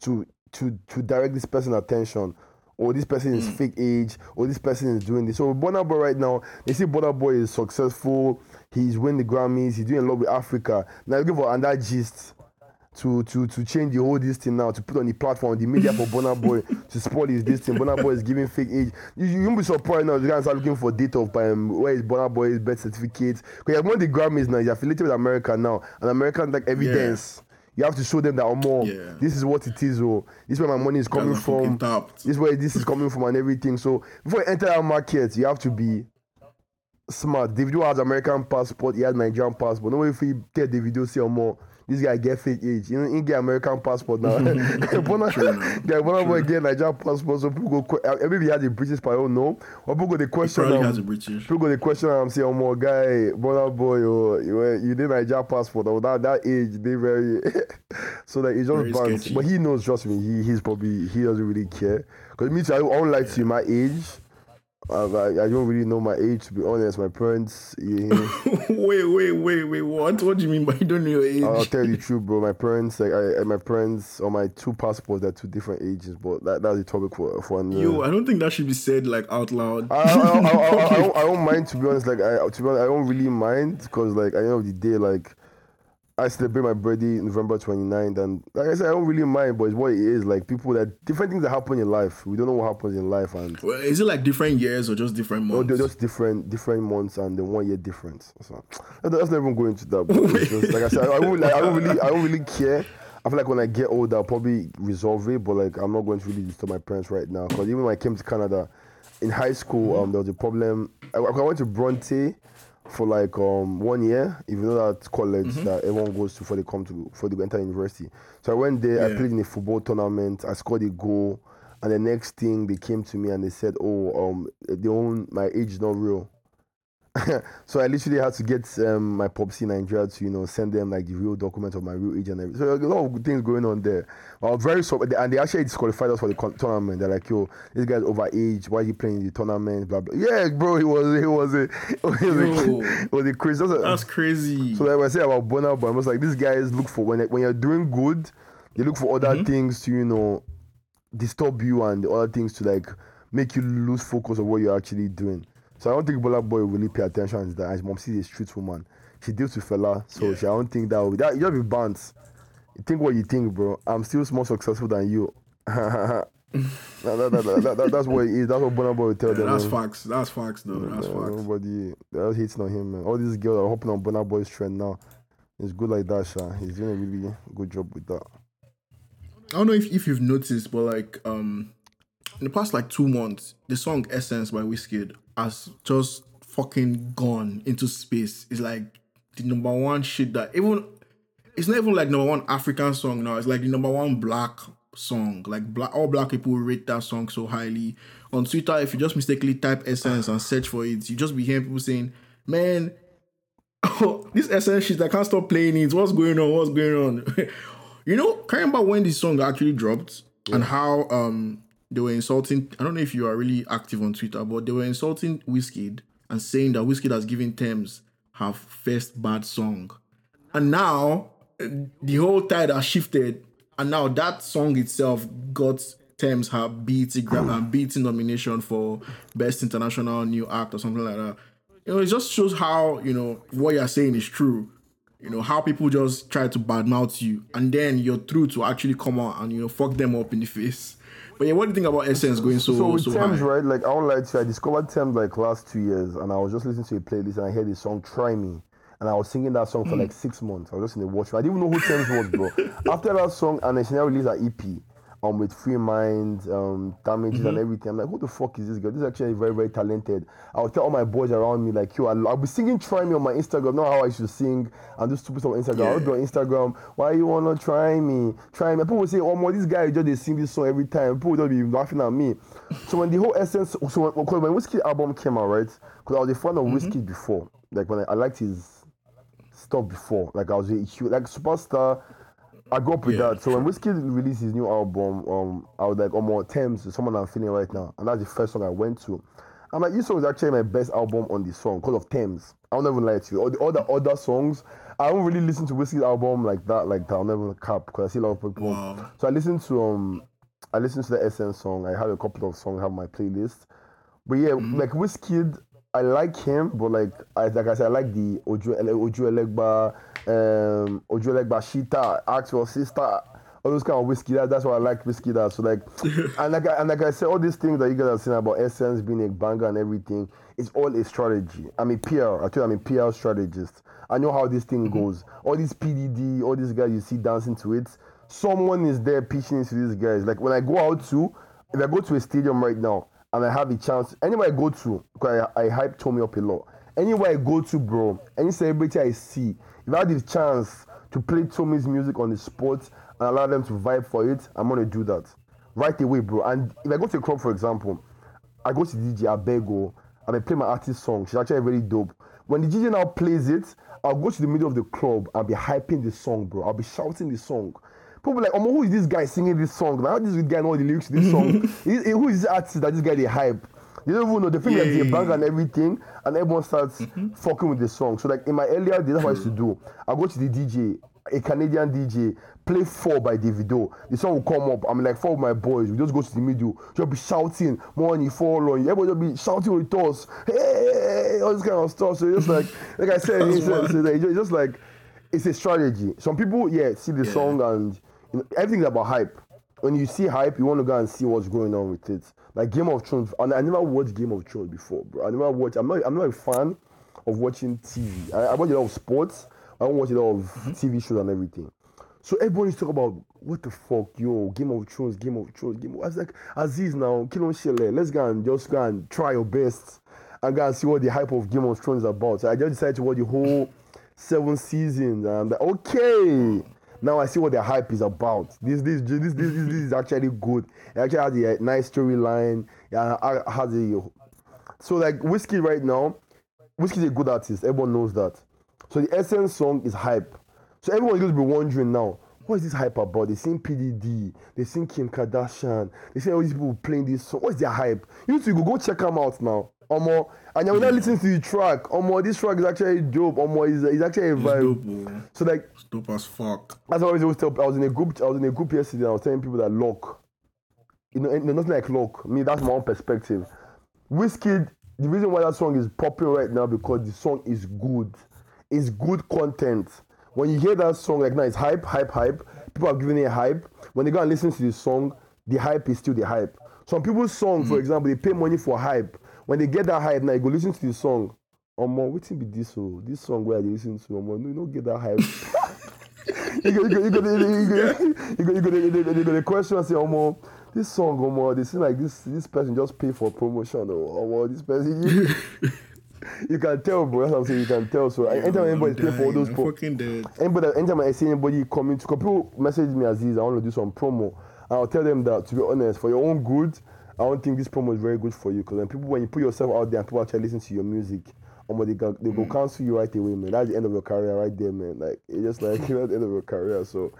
[SPEAKER 1] to to to direct this person attention. Or this person is mm. fake age, or this person is doing this. So Boy right now, they see Boy is successful. He's winning the Grammys. He's doing a lot with Africa. Now looking for another gist to to to change the whole this thing now to put on the platform the media for Burna Boy *laughs* to spoil his this thing. Burna Boy is giving fake age. You, you won't be surprised now. The guys are looking for date of um, where is Burna Boy's birth certificate. Because you have the Grammys now. You're affiliated with America now, and American like evidence. You have to show them that oh more.
[SPEAKER 2] Yeah.
[SPEAKER 1] This is what it is. Oh, this is where my money is coming
[SPEAKER 2] Guys are fucking
[SPEAKER 1] from. This is where this is coming from and everything. So before you enter our market, you have to be smart. Davido has American passport, he has Nigerian passport. No way if he get Davido say or more. This guy get fake age. You know, he get American passport now. Burna, guy, Burna boy get Nigerian passport. So people go. que- uh, he has a British passport. Know. Or people go the question.
[SPEAKER 2] Probably has a British.
[SPEAKER 1] People go the question and say, "Oh my guy, Burna boy, oh, you you did Nigerian passport. Oh, that that age, they very." *laughs* so like it's just bans. But he knows. Trust me, he he's probably he doesn't really care. Because me too, I, don't like to my age. I, I don't really know my age to be honest. My parents, yeah, *laughs*
[SPEAKER 2] wait, wait, wait, wait. What? What do you mean by you don't know your age?
[SPEAKER 1] I'll tell you the truth, bro. My parents, like I, my parents, on my two passports, they're two different ages. But that that's a topic for for another.
[SPEAKER 2] Yo, I don't think that should be said like out loud.
[SPEAKER 1] I, I, I, I, I, I, *laughs* don't, I don't mind to be honest. Like I, to be honest, I don't really mind because like at the end of the day, like I celebrate my birthday November 29th, and like I said, I don't really mind. But it's what it is. Like people that different things that happen in life. We don't know what happens in life, and
[SPEAKER 2] Well, is it like different years or just different months?
[SPEAKER 1] they're just different different months and the one year difference. So let's let's not even go into that. Just, like I said, I don't, like, I don't really I don't really care. I feel like when I get older, I'll probably resolve it. But like I'm not going to really disturb my parents right now because even when I came to Canada in high school, um, there was a problem. I, I went to Bronte for like um one year, even though that college that everyone goes to before they come to before they enter university. So I went there. I played in a football tournament. I scored a goal. And the next thing they came to me and they said, "Oh, um, they own my age is not real." *laughs* so I literally had to get um, my popsy in Nigeria to you know send them like the real document of my real age and everything. So a lot of good things going on there. I was very sorry, and they actually disqualified us for the con- tournament. They're like, "Yo, this guy's over age. Why are you playing the tournament?" Blah blah. Yeah, bro, it was it was a *laughs* it was a, it *laughs* was a crazy. That's,
[SPEAKER 2] That's crazy.
[SPEAKER 1] So like I say about Burna Boy, I was like, these guys look for when when you're doing good, they look for other
[SPEAKER 2] Mm-hmm.
[SPEAKER 1] things to you know disturb you and other things to like make you lose focus of what you're actually doing. So I don't think Burna Boy will really pay attention to that. His mom sees a street woman. She deals with Fela, so
[SPEAKER 2] Yeah.
[SPEAKER 1] she, I don't think that will that you be bants. You think what you think, bro. I'm still more successful than you. *laughs* that, that, that, that, that, that's what it is. That's what Burna Boy will tell
[SPEAKER 2] Yeah,
[SPEAKER 1] them.
[SPEAKER 2] that's
[SPEAKER 1] man.
[SPEAKER 2] facts. That's facts, though. That's
[SPEAKER 1] Uh,
[SPEAKER 2] facts.
[SPEAKER 1] Nobody, all hating on him, man. All these girls are hopping on Burna Boy's trend now. It's good like that, Sha. He's doing a really good job with that.
[SPEAKER 2] I don't know if, if you've noticed, but like um in the past like two months, the song Essence by Wizkid has just fucking gone into space. It's like the number one shit that even it's not even like number one African song now. It's like the number one black song. Like black all black people rate that song so highly. On Twitter, if you just mistakenly type Essence and search for it, you just be hearing people saying, Man, oh, *laughs* this Essence shit, I can't stop playing it. What's going on? What's going on? *laughs* you know, can you remember when this song actually dropped and how um they were insulting I don't know if you are really active on Twitter, but they were insulting Wizkid and saying that Wizkid has given Tems her first bad song. And now uh, the whole tide has shifted, and now that song itself got Tems her BET Gra- BET nomination for Best International New Act or something like that. You know, it just shows how you know what you're saying is true. You know how people just try to badmouth you, and then you're through to actually come out and you know fuck them up in the face. But yeah, what do you think about Essence going so
[SPEAKER 1] So
[SPEAKER 2] so,
[SPEAKER 1] with Tems,
[SPEAKER 2] high?
[SPEAKER 1] right? Like I won't lie to you, I discovered Tems like last two years, and I was just listening to a playlist and I heard the song "Try Me," and I was singing that song for like mm. six months. I was just in the watch. I didn't even know who Tems was, bro. *laughs* After that song, and then she now released her EP, um, with Free Mind, um, Damages and everything. I'm like, who the fuck is this girl? This is actually very, very talented. I would tell all my boys around me like, yo, I'll, I'll be singing "Try Me" on my Instagram. Not how I should sing and do stupid stuff on Instagram. I'll be on Instagram. Why you wanna try me? Try me. People will say, oh, my, this guy just they sing this song every time. People will be laughing at me. So when the whole essence, so when, when Whiskey album came out, right? Because I was a fan of Whiskey before. Like when I, I liked his stuff before. Like I was a huge, like superstar. I grew up with
[SPEAKER 2] Yeah,
[SPEAKER 1] that. So when Whiskey released his new album, um, I was like, oh more Tems is someone I'm feeling right now. And that's the first song I went to. I'm like, this song is actually my best album on this song because of Tems. I'll never lie to you. All the other other songs, I don't really listen to Whiskey's album like that, like that. I'll never cap because I see a lot of people.
[SPEAKER 2] Wow.
[SPEAKER 1] So I listened to um I listened to the Essence song. I have a couple of songs have on my playlist. But yeah, like Wizkid, I like him, but like I like I said, I like the Ojo Ojo Elegba, um Ojuelegba Shita, Actual Sister, all those kind of whiskey. That, that's what I like whiskey that. So like *laughs* and like I, and like I said, all these things that you guys are saying about Essence being a banger and everything, it's all a strategy. I'm a PR. I tell you, I'm a PR strategist. I know how this thing goes. All these PDD, all these guys you see dancing to it, someone is there pitching into these guys. Like when I go out to, if I go to a stadium right now and I have a chance, anywhere I go to, because I, I hype Tommy up a lot. Anywhere I go to, bro, any celebrity I see, if I had the chance to play Tommy's music on the spot and allow them to vibe for it, I'm gonna do that right away, bro. And if I go to a club, for example, I go to DJ Abego oh, and I play my artist song. She's actually very dope. When the DJ now plays it, I'll go to the middle of the club and be hyping the song, bro. I'll be shouting the song. People be like, oh, who is this guy singing this song? Now, how does this guy know the lyrics to this song? *laughs* Who is this artist that this guy they hype? They don't even know. They think
[SPEAKER 2] Yeah,
[SPEAKER 1] that
[SPEAKER 2] yeah,
[SPEAKER 1] they bang
[SPEAKER 2] yeah.
[SPEAKER 1] and everything, and everyone starts fucking with the song. So, like in my earlier days, that's what I used to do. I go to the DJ, a Canadian DJ, play four by Davido. The song will come up. I'm like four of my boys. We just go to the middle, just be shouting, money fall on you. Everybody just be shouting with us, hey, all this kind of stuff. So just like, like I said, it's, it's, it's just like it's a strategy. Some people, yeah, see the song and you know, everything's about hype. When you see hype, you want to go and see what's going on with it. Like Game of Thrones, and I never watched Game of Thrones before, bro. I never watched. I'm not. I'm not a fan of watching TV. I, I watch a lot of sports. I don't watch a lot of mm-hmm. TV shows and everything. So everybody's talking about what the fuck, yo, Game of Thrones, Game of Thrones, Game of. I was like, Aziz now, kill on Shele. Let's go and just go and try your best and go and see what the hype of Game of Thrones is about. So I just decided to watch the whole seven seasons, and I'm like, okay. Now I see what the hype is about. This this this this this, this is actually good. It actually has a nice storyline. Yeah, has a so like whiskey right now. Whiskey is a good artist. Everyone knows that. So the Essence song is hype. So everyone is going to be wondering now, what is this hype about? They sing PDD, they sing Kim Kardashian, they see all these people playing this song. What's their hype? You need to go, go check them out now. Omo, and you're not listening to the track. Omo, this track is actually dope. Omo, is is actually a vibe.
[SPEAKER 2] Dope,
[SPEAKER 1] So like,
[SPEAKER 2] it's dope as fuck.
[SPEAKER 1] as I always always tell, I was in a group. I was in a group yesterday. And I was telling people that lock, you know, and nothing like lock. Me, that's my own perspective. Whiskey, the reason why that song is popular right now because the song is good. It's good content. When you hear that song like now, it's hype, hype, hype. People are giving it hype. When they go and listen to the song, the hype is still the hype. Some people's song, for mm. example, they pay money for hype. When they get that hype, now you go listen to the song. Omo, wetin be this? Oh, this song where they listen to, Omo, no, you don't get that hype. you go, you go, you go, you go, you go, you the question say, Omo, this song, Omo, they seem like this, this person just pay for promotion. Oh, Omo, this person, you, you can tell, bro. That's what I'm saying. You can tell. So anytime anybody pay for all those,
[SPEAKER 2] I'm
[SPEAKER 1] pro-
[SPEAKER 2] fucking dead.
[SPEAKER 1] anybody, anytime I see anybody coming to, people message me as is, I want to do some promo, and I'll tell them that to be honest, for your own good, I don't think this promo is very good for you. Because when people, when you put yourself out there and people actually listen to your music, um, they go, they go cancel you right away, man. That's the end of your career right there, man. Like it's just like *laughs* you know, the end of your career. So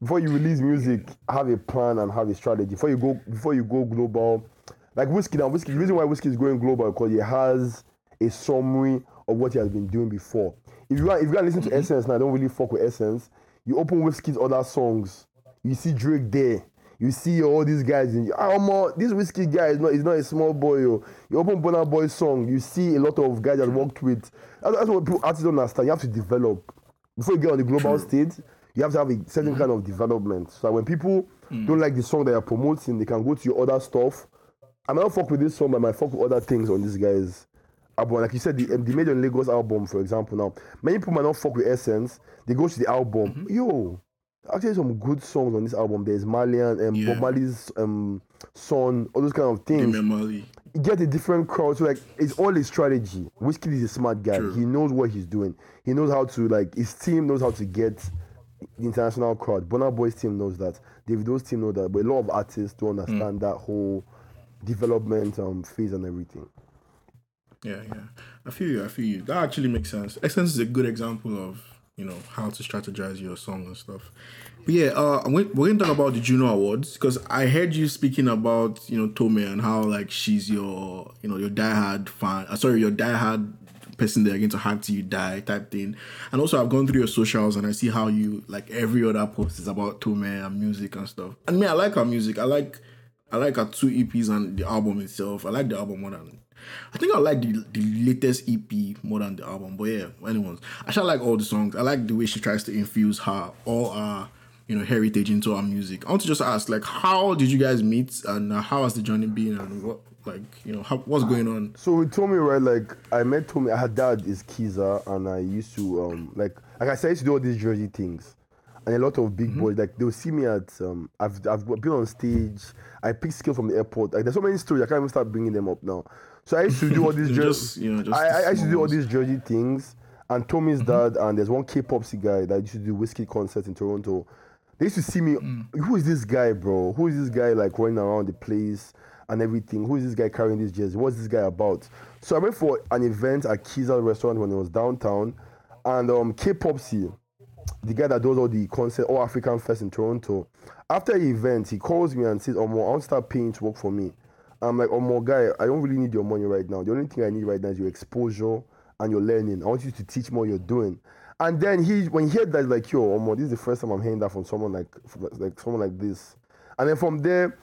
[SPEAKER 1] before you release music, have a plan and have a strategy. Before you go, before you go global, like whiskey now, whiskey. The reason why whiskey is going global because it has a summary of what he has been doing before. If you are, if you are listening to Essence now, I don't really fuck with Essence. You open Whiskey's other songs, you see Drake there. You see all these guys in ah, omo, this whiskey guy is not is not a small boy. Yo. You open Bonner Boy song, you see a lot of guys that worked with. That's, that's what people artists don't understand. You have to develop before you get on the global stage. You have to have a certain kind of development. So that when people don't like the song that you're promoting, they can go to your other stuff. I might not fuck with this song, but I might fuck with other things on this guy's album. Like you said, the, um, the Made in Lagos album, for example. Now, many people might not fuck with Essence. They go to the album. Yo, actually, some good songs on this album. There's Malian, um,
[SPEAKER 2] Yeah.
[SPEAKER 1] Bob Marley's um, son, all those kind of things. You get a different crowd. So like, it's all a strategy. Whiskey is a smart guy.
[SPEAKER 2] True.
[SPEAKER 1] He knows what he's doing. He knows how to like. His team knows how to get the international crowd. Burna Boy's team knows that. Davido's team knows that. But a lot of artists don't understand that whole development um phase and everything.
[SPEAKER 2] Yeah, yeah. I feel you. I feel you. That actually makes sense. Essence is a good example of you know how to strategize your song and stuff. But yeah, uh, we're gonna talk about the Juno Awards because I heard you speaking about you know Tome and how like she's your you know your diehard fan. Uh, sorry, your diehard person they're going to hype till you die type thing. And also I've gone through your socials and I see how you like every other post is about Tome and music and stuff. And me, I like her music. I like I like her two EPs and the album itself. I like the album more than I think I like the, the latest EP more than the album. But yeah, anyways, I shall like all the songs. I like the way she tries to infuse her all her you know heritage into her music. I want to just ask, like, how did you guys meet and uh, how has the journey been and what like you know how, what's going on?
[SPEAKER 1] So with Tommy, right? Like I met Tommy. Her dad is Kiza, and I used to um like like I said, I used to do all these Jersey things, and a lot of big boys like they'll see me at um I've I've been on stage. I picked skills from the airport. Like there's so many stories I can't even start bringing them up now. So I used to do all these *laughs*
[SPEAKER 2] Just, you know, just
[SPEAKER 1] I, I, I used to do all these Jersey things. And Tommy's dad and there's one K-pop guy that used to do whiskey concerts in Toronto. They used to see me. Who is this guy, bro? Who is this guy like running around the place and everything? Who is this guy carrying this jersey? What's this guy about? So I went for an event at Kiza restaurant when it was downtown, and um, K-Popsy, the guy that does all the concert, all African Fest in Toronto. After the event, he calls me and says, "Oh, I want to start paying to work for me." I'm like, "Oh, my guy, I don't really need your money right now. The only thing I need right now is your exposure and your learning. I want you to teach me what you're doing." And then he, when he heard that, like, "Yo, Omo, this is the first time I'm hearing that from someone like, from, like someone like this." And then from there,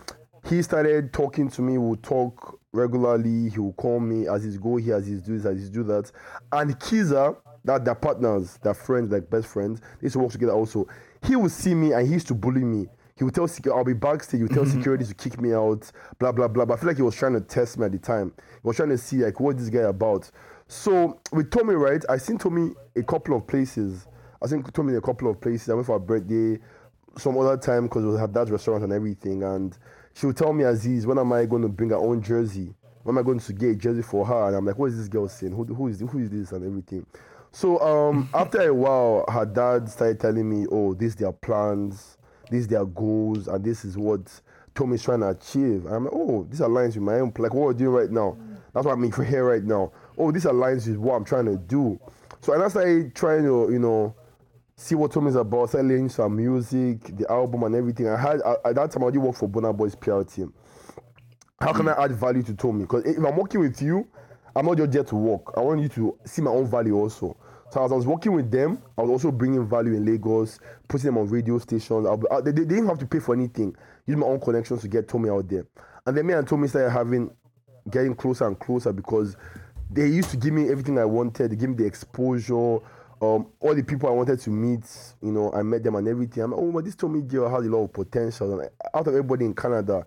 [SPEAKER 1] he started talking to me. We'll talk regularly. He will call me as he's go here, as he's do this, as he's do that. And Kiza, that they're partners, they're friends, like best friends. They used to work together also. He would see me and he used to bully me. He would tell security, I'll be backstage. He would tell security to kick me out, blah blah blah. But I feel like he was trying to test me at the time. He was trying to see like what this guy about. So with Tommy, right? I seen Tommy a couple of places. I seen Tommy in a couple of places. I went for a birthday, some other time because we had that restaurant and everything. And she would tell me, Aziz, when am I going to bring her own jersey? When am I going to get a jersey for her? And I'm like, what is this girl saying? Who, who is who is this and everything? So um, *laughs* after a while, her dad started telling me, oh, these their plans, these their goals, and this is what Tommy's trying to achieve. And I'm like, oh, this aligns with my own. Like what we're doing right now. That's what I'm for here right now. oh, this aligns with what I'm trying to do. So and I started trying to, you know, see what Tommy's about, selling some music, the album and everything. I had at that time I did work for Burna Boy's PR team. How can I add value to Tommy? Because if I'm working with you, I'm not just there to work. I want you to see my own value also. So as I was working with them, I was also bringing value in Lagos, putting them on radio stations. I, they, they, didn't have to pay for anything. Use my own connections to get Tommy out there. And then me and Tommy started having, getting closer and closer because they used to give me everything I wanted. They gave me the exposure. Um, all the people I wanted to meet, you know, I met them and everything. I'm like, oh, but this Tommy girl has a lot of potential. And out of everybody in Canada,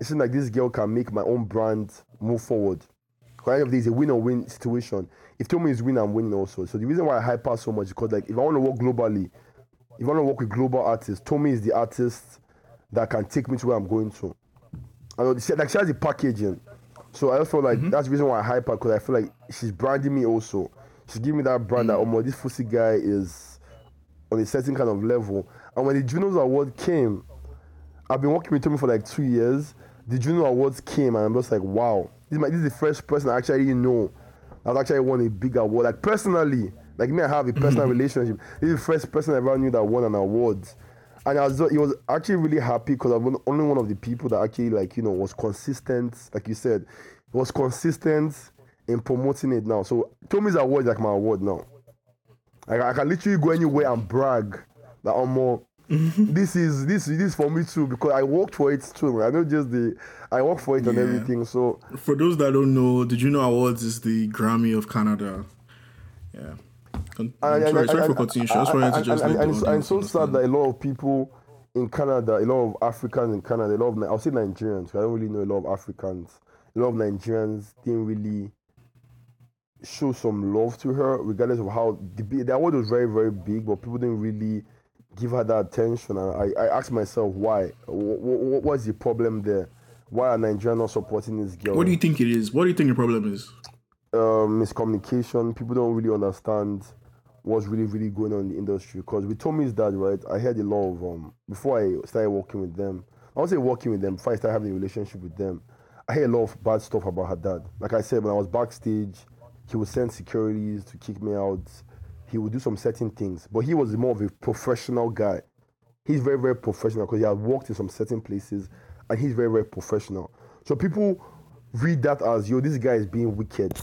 [SPEAKER 1] it seems like this girl can make my own brand move forward. End of the day, a win or win situation. If Tommy is winning, I'm winning also. So the reason why I hype her so much is because like if I want to work globally, if I want to work with global artists, Tommy is the artist that can take me to where I'm going to. And like she has the packaging. So I just feel like mm-hmm. that's the reason why I hype her because I feel like she's branding me also. She's giving me that brand mm-hmm. that oh my this Fusi guy is on a certain kind of level. And when the Junos Award came, I've been working with Tommy for like two years. The Juno Awards came and I'm just like, wow, this is, my, this is the first person I actually know I've actually won a big award. Like personally, like me, I have a personal *laughs* relationship. This is the first person I ever knew that won an award. And I was, he was actually really happy because I was only one of the people that actually, like, you know, was consistent, like you said, was consistent in promoting it now. So Tommy's award is like my award now. Like, I can literally go anywhere and brag that I'm more Mm-hmm. this is this this for me too because I worked for it too. I know just the I work for it yeah. and everything. So
[SPEAKER 2] for those that don't know, the Juno Awards is the Grammy of Canada. Yeah. Con- and, sorry, and, sorry and, for continuation. I just wanted to just
[SPEAKER 1] and, and, and so sad that a lot of people in Canada, a lot of Africans in Canada, a lot of I'll say Nigerians. I don't really know a lot of Africans. A lot of Nigerians didn't really show some love to her, regardless of how the, the award was very very big, but people didn't really give her that attention. And I, I asked myself why. What, what's the problem there? Why are Nigerians not supporting this girl?
[SPEAKER 2] What do you think it is? What do you think the problem is?
[SPEAKER 1] Um, miscommunication. People don't really understand what's really, really going on in the industry. Because with Tommy's dad, right, I heard a lot of, um, before I started working with them, I was say working with them, before I started having a relationship with them, I heard a lot of bad stuff about her dad. Like I said, when I was backstage, he would send securities to kick me out he would do some certain things. But he was more of a professional guy. He's very, very professional because he has worked in some certain places and he's very, very professional. So people read that as, yo, this guy is being wicked.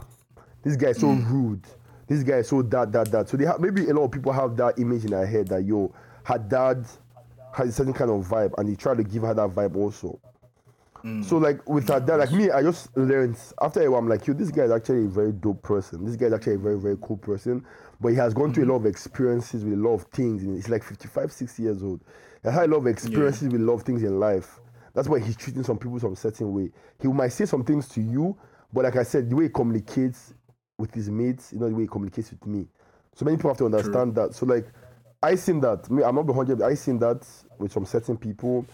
[SPEAKER 1] This guy is so mm. rude. This guy is so that, that, that. So they have, maybe a lot of people have that image in their head that, yo, her dad has a certain kind of vibe and he tried to give her that vibe also. Mm. So like with her dad, like me, I just learned after a while, I'm like, yo, this guy is actually a very dope person. This guy is actually a very, very cool person. But he has gone through a mm-hmm. lot of experiences with a lot of things. He's like 55, 60 years old. He had a lot of experiences yeah. with a lot of things in life. That's why he's treating some people some certain way. He might say some things to you, but like I said, the way he communicates with his mates, you know, the way he communicates with me. So many people have to understand True. that. So like, I seen that. I'm not the hundred. I seen that with some certain people,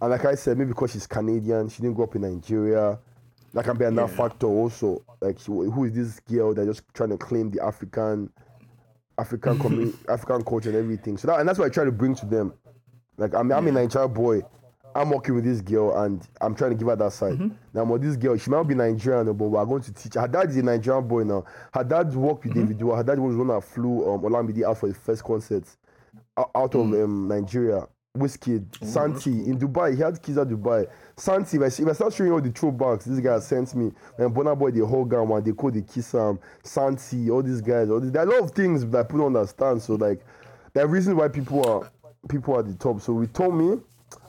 [SPEAKER 1] and like I said, maybe because she's Canadian, she didn't grow up in Nigeria. That can be another yeah. factor also. Like, who is this girl that just trying to claim the African African community, *laughs* African culture and everything. So that and that's what I try to bring to them. Like I'm, I'm a Nigerian boy. I'm working with this girl and I'm trying to give her that side. Mm-hmm. Now, but this girl, she might be Nigerian, but we're going to teach her. Her dad is a Nigerian boy now. Her dad worked with mm-hmm. David Her dad was one that flew um, Olamide out for the first concert out, mm-hmm. of mm. um, Nigeria. Wizkid, oh, Santi in Dubai. He had kids at Dubai. Santi, if I, if I start showing all the throwbacks, this guy sent me. And Burna Boy, the whole guy, one, they call the kiss him. Santi, all these guys. All these, there are a lot of things that people don't understand. So like, there are reasons why people are people are at the top. So we told me,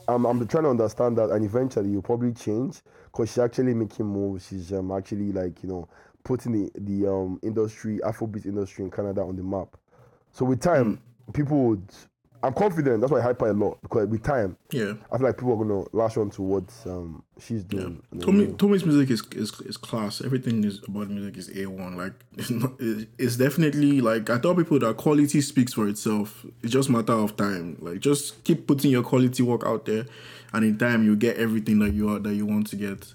[SPEAKER 1] um, I'm trying to understand that, and eventually you'll probably change because she's actually making moves. She's um, actually like you know putting the the um industry, Afrobeat industry in Canada on the map. So with time, mm. people would I'm confident. That's why I hype her a lot because with time,
[SPEAKER 2] yeah,
[SPEAKER 1] I feel like people are gonna lash on to what um, she's doing.
[SPEAKER 2] Yeah. Tommy, Tommy's music is, is is class. Everything is about music is a one. Like it's not. It's definitely like I tell people that quality speaks for itself. It's just matter of time. Like just keep putting your quality work out there, and in time you get everything that you are that you want to get.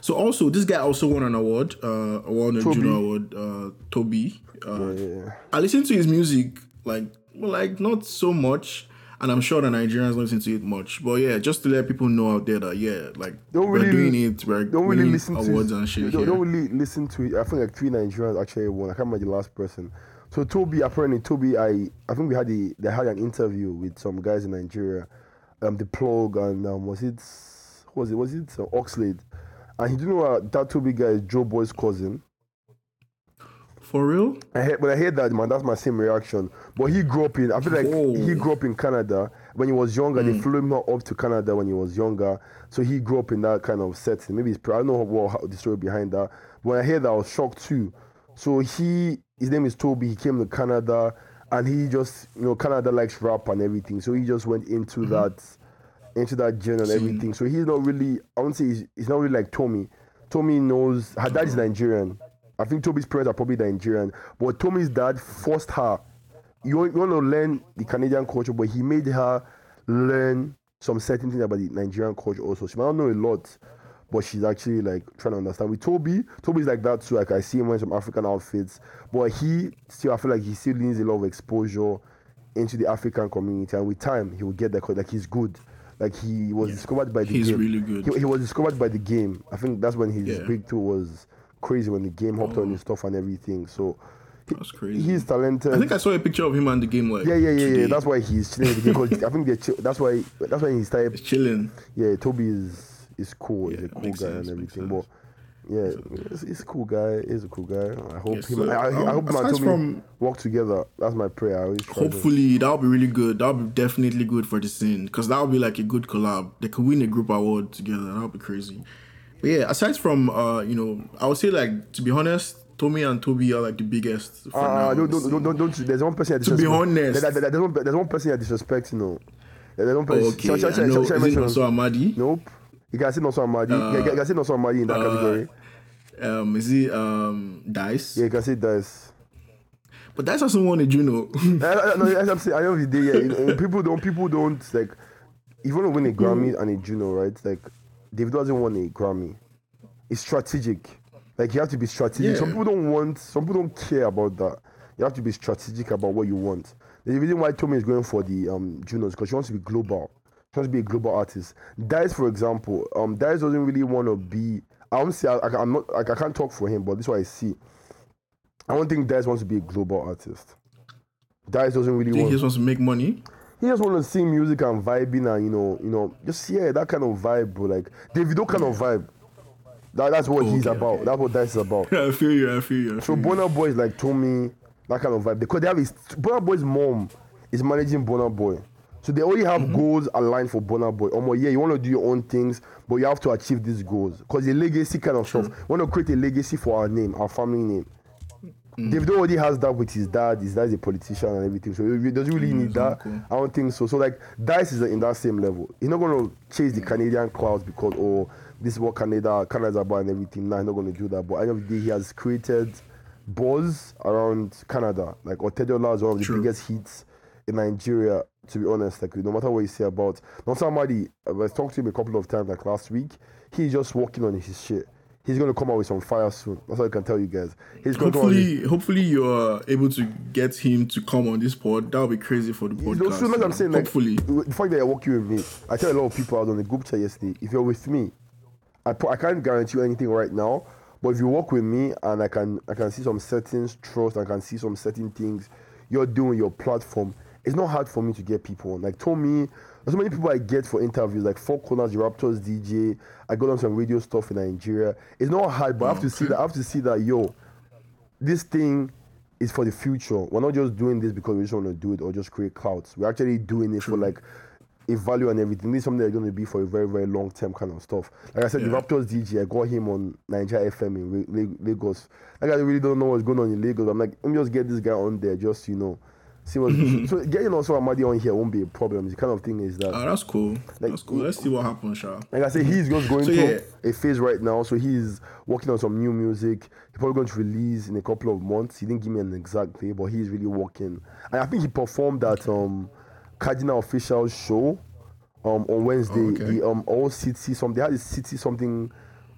[SPEAKER 2] So also this guy also won an award, uh, won a Juno award. Uh, Toby. Uh, yeah, yeah. I listened to his music like like not so much. and I'm sure the Nigerians don't listen to it much. But yeah, just to let people know out there that yeah, like
[SPEAKER 1] Don't
[SPEAKER 2] we're
[SPEAKER 1] really-
[SPEAKER 2] doing it, we're
[SPEAKER 1] don't really listen
[SPEAKER 2] awards
[SPEAKER 1] it.
[SPEAKER 2] and shit.
[SPEAKER 1] Don't, don't really listen to it. I think like three Nigerians actually won. I can't remember the last person. So Toby, apparently Toby, I I think we had the they had an interview with some guys in Nigeria, um, the plug and um, was it was it was it uh, Oxlade, and he didn't know uh, that Toby guy is Joeboy's cousin.
[SPEAKER 2] For real?
[SPEAKER 1] I but I heard that man, that's my same reaction. But he grew up in, I feel like
[SPEAKER 2] Whoa.
[SPEAKER 1] he grew up in Canada when he was younger. They mm. flew him up to Canada when he was younger, so he grew up in that kind of setting. Maybe it's, I don't know what how, the story behind that. But when I heard that, I was shocked too. So he, his name is Toby. He came to Canada, and he just, you know, Canada likes rap and everything. So he just went into mm-hmm. that, into that genre and everything. So he's not really, I won't say he's, he's not really like Tommy. Tommy knows her dad is Nigerian. I think Toby's parents are probably Nigerian, but Tommy's dad forced her. You want, you want to learn the Canadian culture, but he made her learn some certain things about the Nigerian culture also. She might not know a lot, but she's actually like trying to understand. With Toby, Toby's like that too. Like I see him wearing some African outfits, but he still, I feel like he still needs a lot of exposure into the African community, and with time he will get. 'cause, Like he's good. Like he was discovered by the
[SPEAKER 2] He's
[SPEAKER 1] game.
[SPEAKER 2] really good.
[SPEAKER 1] He, he was discovered by the game. I think that's when his
[SPEAKER 2] Yeah.
[SPEAKER 1] breakthrough was crazy when the game hopped on
[SPEAKER 2] Oh.
[SPEAKER 1] his stuff and everything. So
[SPEAKER 2] That's crazy.
[SPEAKER 1] he's talented.
[SPEAKER 2] I think I saw a picture of him and the game like
[SPEAKER 1] yeah, yeah, yeah,
[SPEAKER 2] today.
[SPEAKER 1] yeah. That's why he's chilling with the game. 'cause I think they're chill, that's why that's why he.
[SPEAKER 2] He's chilling.
[SPEAKER 1] Yeah, Toby is is cool. he's
[SPEAKER 2] Yeah,
[SPEAKER 1] a cool guy
[SPEAKER 2] sense,
[SPEAKER 1] and everything. But yeah, he's, he's a cool guy. He's a cool guy. I hope
[SPEAKER 2] Yes,
[SPEAKER 1] him.
[SPEAKER 2] so,
[SPEAKER 1] I, I, I
[SPEAKER 2] um,
[SPEAKER 1] hope and Toby
[SPEAKER 2] from-
[SPEAKER 1] work together. That's my prayer. I always to-
[SPEAKER 2] Hopefully that'll be really good. That'll be definitely good for the scene because that'll be like a good collab. They could win a group award together. That'll be crazy. But yeah, aside from uh, you know, I would say like to be honest, Tommy and Toby are like the biggest. For
[SPEAKER 1] Ah,
[SPEAKER 2] now.
[SPEAKER 1] don't, don't, don't, There's one person.
[SPEAKER 2] To be honest.
[SPEAKER 1] there, there, there's, one, there's one person that disrespect. You know, there's one person.
[SPEAKER 2] Okay,
[SPEAKER 1] shall- shall-
[SPEAKER 2] I
[SPEAKER 1] shall-
[SPEAKER 2] know.
[SPEAKER 1] shall I
[SPEAKER 2] Is it Nonso Amadi?
[SPEAKER 1] Nope. You can say Nonso Amadi. yeah, you can say Nonso Amadi in that category.
[SPEAKER 2] Um, is it um Dice?
[SPEAKER 1] Yeah, you can say Dice.
[SPEAKER 2] But Dice hasn't won a Juno.
[SPEAKER 1] I, I, no, as I'm saying, I know the day. Yeah, you know, people don't. People don't like. If you want to win a Grammy and a Juno, right? Like, David doesn't want a Grammy. It's strategic. Like you have to be strategic. Some people don't want. Some people don't care about that. You have to be strategic about what you want. The reason why Tommy is going for the um, Junos because she wants to be global. She wants to be a global artist. Dice, for example, um, Dice doesn't really want to be. I don't say I, I, am not. Like, I can't talk for him, but this is what I see. I don't think Dice wants to be a global artist. Dice doesn't really
[SPEAKER 2] I think
[SPEAKER 1] want.
[SPEAKER 2] he just wants to make money.
[SPEAKER 1] He just want to sing music and vibing and you know, you know, just yeah, that kind of vibe, bro. Like Davido kind of vibe. That, that's what he's
[SPEAKER 2] Okay,
[SPEAKER 1] about.
[SPEAKER 2] okay.
[SPEAKER 1] That's what is about. *laughs*
[SPEAKER 2] I feel you. I feel you. I
[SPEAKER 1] So
[SPEAKER 2] feel.
[SPEAKER 1] Bonner Boy is like Tommy, that kind of vibe. Because they have his Bonner Boy's mom is managing Bonner Boy. So they already have
[SPEAKER 2] Mm-hmm.
[SPEAKER 1] goals aligned for Bonner Boy. Omo, yeah, you want to do your own things, but you have to achieve these goals. Because the legacy kind of stuff. We want to create a legacy for our name, our family name.
[SPEAKER 2] Mm.
[SPEAKER 1] Davido already has that with his dad. His dad is a politician and everything, so he doesn't really need that.
[SPEAKER 2] cool.
[SPEAKER 1] I don't think so. So like Dice is in that same level. He's not gonna chase the Canadian crowds because oh this is what Canada Canada's about and everything. Nah, he's not gonna do that. But end of the day, he has created buzz around Canada. Like Otedola is one of the biggest hits in Nigeria. To be honest, like no matter what you say about not somebody I talked to him a couple of times like last week. He's just working on his shit. He's gonna come out with some fire soon. That's all I can tell you guys. He's with-
[SPEAKER 2] Hopefully, hopefully you're able to get him to come on this pod. That would be crazy for the podcast.
[SPEAKER 1] No, so like I'm saying, like,
[SPEAKER 2] hopefully,
[SPEAKER 1] the fact that you're working with me, I tell a lot of people out on the group chat yesterday, if you're with me, I, I can't guarantee you anything right now, but if you work with me and I can I can see some certain trust, I can see some certain things you're doing your platform, it's not hard for me to get people on. Like told me, there's so many people I get for interviews, like 4Korners, the Raptors DJ. I got on some radio stuff in Nigeria. It's not hard, but I have to see that. I have to see that yo, this thing is for the future. We're not just doing this because we just want to do it or just create clouds. We're actually doing it for like a value and everything. This is something that's going to be for a very, very long term kind of stuff. Like I said, the Raptors DJ, I got him on Nigeria FM in Lagos. Like I really don't know what's going on in Lagos. I'm like, let me just get this guy on there, just you know, see what. *laughs* so getting Nonso Amadi on here won't be a problem. The kind of thing is that.
[SPEAKER 2] Ah, that's cool. that's cool. Let's see what happens, Sha.
[SPEAKER 1] Like I said, he's just going
[SPEAKER 2] So,
[SPEAKER 1] through
[SPEAKER 2] yeah.
[SPEAKER 1] a phase right now. So he's working on some new music. He's probably going to release in a couple of months. He didn't give me an exact date, but he's really working. And I think he performed at um Cardinal Offishall show um on Wednesday.
[SPEAKER 2] Oh, okay.
[SPEAKER 1] The um all city some they had a city something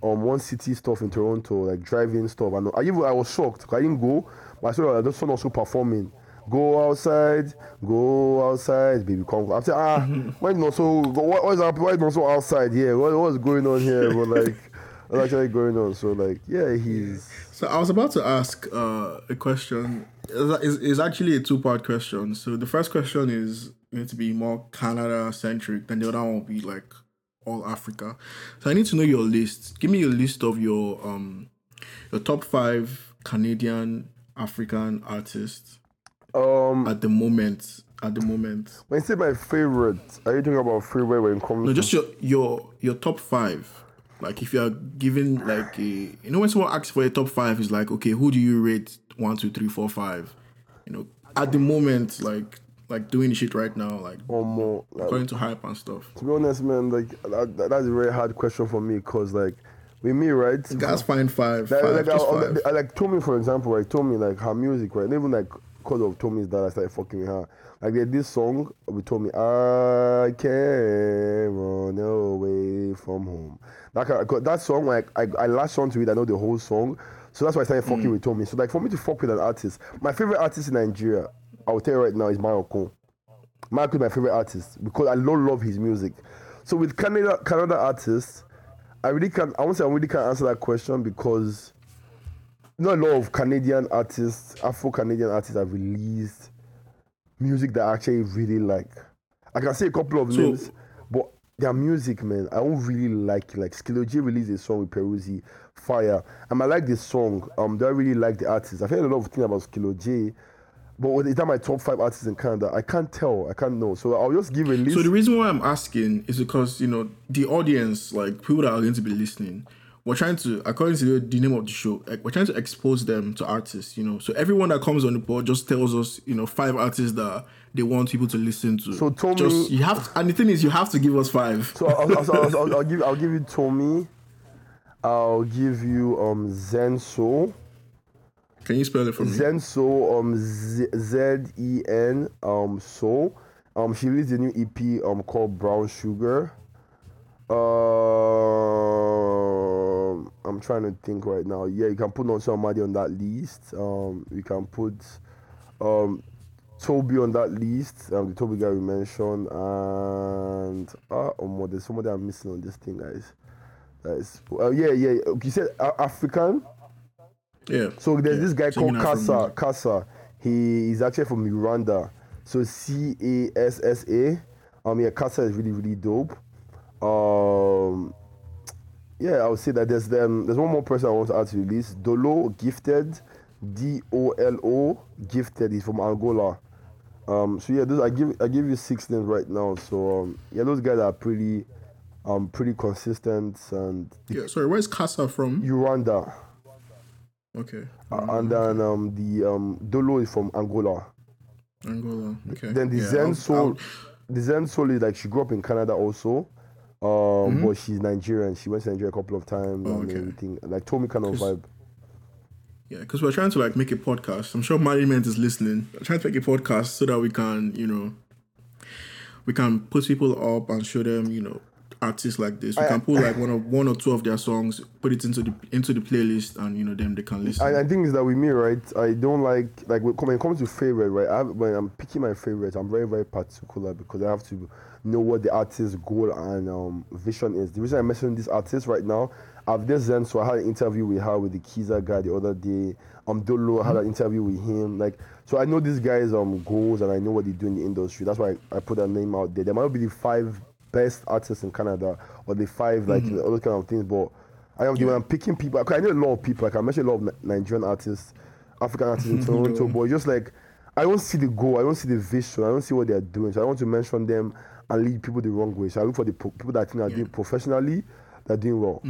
[SPEAKER 1] um one city stuff in Toronto, like driving stuff. And I even I was shocked. I didn't go, but I saw I just saw also performing. Go outside, go outside, baby. Come. I'm saying, ah, *laughs* why not so? What, what is up? Why not so outside here? What, what's going on here? But like, *laughs* what's actually going on? So like, yeah, he's.
[SPEAKER 2] So I was about to ask uh, a question. It's, it's actually a two-part question. So the first question is going to be more Canada centric, and the other one will be like all Africa. So I need to know your list. Give me a list of your um your top five Canadian African artists
[SPEAKER 1] Um,
[SPEAKER 2] at the moment. At the moment.
[SPEAKER 1] when you say my favorite, are you talking about favorite when it comes?
[SPEAKER 2] No, just your your your top five. Like if you are given like a you know when someone asks for a top five, it's like okay, who do you rate one, two, three, four, five? You know, at the moment, like like doing shit right now, like
[SPEAKER 1] or more. Like,
[SPEAKER 2] according to hype and stuff.
[SPEAKER 1] to be honest, man, like that, that- that's a very hard question for me because like with me, right?
[SPEAKER 2] Guys, find five,
[SPEAKER 1] Like,
[SPEAKER 2] five,
[SPEAKER 1] like,
[SPEAKER 2] just
[SPEAKER 1] I,
[SPEAKER 2] five.
[SPEAKER 1] I, like Tommy, for example, right? Tommy, like her music, right? Even like because of Tommy's dad, I started fucking with her. Like they had this song with Tommy, I can't run away from home. That kind of, that song, like I, I latched onto it. I know the whole song, so that's why I started fucking mm. with Tommy. So like for me to fuck with an artist, my favorite artist in Nigeria, I'll tell you right now, is Maroko. Marco is my favorite artist because I don't love his music. So with Canada Canada artists, I really can't. I won't say I really can't answer that question because not a lot of Canadian artists, Afro Canadian artists, have released music that I actually really like. I can say a couple of
[SPEAKER 2] So-
[SPEAKER 1] names, but their music, man, I don't really like it. Like Skilo J released a song with Peruzzi, Fire. And I like this song. Um, do I really like the artist? I've heard a lot of things about Skilo J. But is that my top five artists in Canada? I can't tell. I can't know. So I'll just give a list.
[SPEAKER 2] So the reason why I'm asking is because you know the audience, like people that are going to be listening, we're trying to, according to the, the name of the show, like, we're trying to expose them to artists. You know, so everyone that comes on the board just tells us, you know, five artists that they want people to listen to.
[SPEAKER 1] So Tommy-
[SPEAKER 2] just you have, to, and the thing is, you have to give us five.
[SPEAKER 1] So I'll, I'll, I'll, I'll, give I'll give you Tommy. I'll give you um Zenso.
[SPEAKER 2] Can you spell it for me?
[SPEAKER 1] Zenso um Z E N um so um she released a new EP um called Brown Sugar. Um, I'm trying to think right now. Yeah, you can put Nonso Amadi on that list. Um, you can put um Toby on that list. Um, the Toby guy we mentioned, and ah, oh, more, there's somebody I'm missing on this thing, guys. That is, uh, yeah, yeah. You said uh, African.
[SPEAKER 2] Yeah.
[SPEAKER 1] So there's
[SPEAKER 2] Yeah,
[SPEAKER 1] this guy
[SPEAKER 2] singing
[SPEAKER 1] called Cassa.
[SPEAKER 2] music.
[SPEAKER 1] He is actually from Rwanda. So C A S S A. Um, yeah, Cassa is really really dope. Um, yeah, I would say that there's um, there's one more person I want to add to the list. Dolo Gifted, D O L O Gifted. He's from Angola. Um, so yeah, those I give I give you six names right now. So um, yeah, those guys are pretty um pretty consistent and
[SPEAKER 2] Yeah. Sorry, where's Cassa from?
[SPEAKER 1] Rwanda.
[SPEAKER 2] Okay.
[SPEAKER 1] Uh, and then um, the um, Dolo is from Angola.
[SPEAKER 2] Angola. Okay.
[SPEAKER 1] Then the
[SPEAKER 2] Yeah,
[SPEAKER 1] Zen Soul, the Zen Soul is like she grew up in Canada also, um,
[SPEAKER 2] Mm-hmm.
[SPEAKER 1] but she's Nigerian. She went to Nigeria a couple of times
[SPEAKER 2] Oh,
[SPEAKER 1] and
[SPEAKER 2] okay.
[SPEAKER 1] everything. Like Tommy kind of vibe.
[SPEAKER 2] Yeah, because we're trying to like make a podcast. I'm sure management is listening. We're trying to make a podcast so that we can, you know, we can put people up and show them, you know, artists like this. We can put like one of *coughs* one or two of their songs, put it into the into the playlist, and you know, them they can listen.
[SPEAKER 1] And I think is that with me, right? I don't like like when when it comes to favorite, right? I have, when I'm picking my favorite, I'm very very particular because I have to know what the artist's goal and um, vision is. The reason I mentioned this artist right now, I've just Zen, so I had an interview with her with the Kiza guy the other day. Um, Dolo I had an interview with him. Like, so I know these guy's um goals and I know what they do in the industry. That's why I, I put that name out there. There might be the five best artists in Canada or the five like all those kind of things, but. I am when I'm picking people. I know a lot of people. Like I mentioned a lot of Nigerian artists, African artists in *laughs* Toronto, but just like I don't see the goal. I don't see the vision. I don't see what they are doing. So I want to mention them and lead people the wrong way. So I look for the people that I think are doing professionally, that doing well. Uh,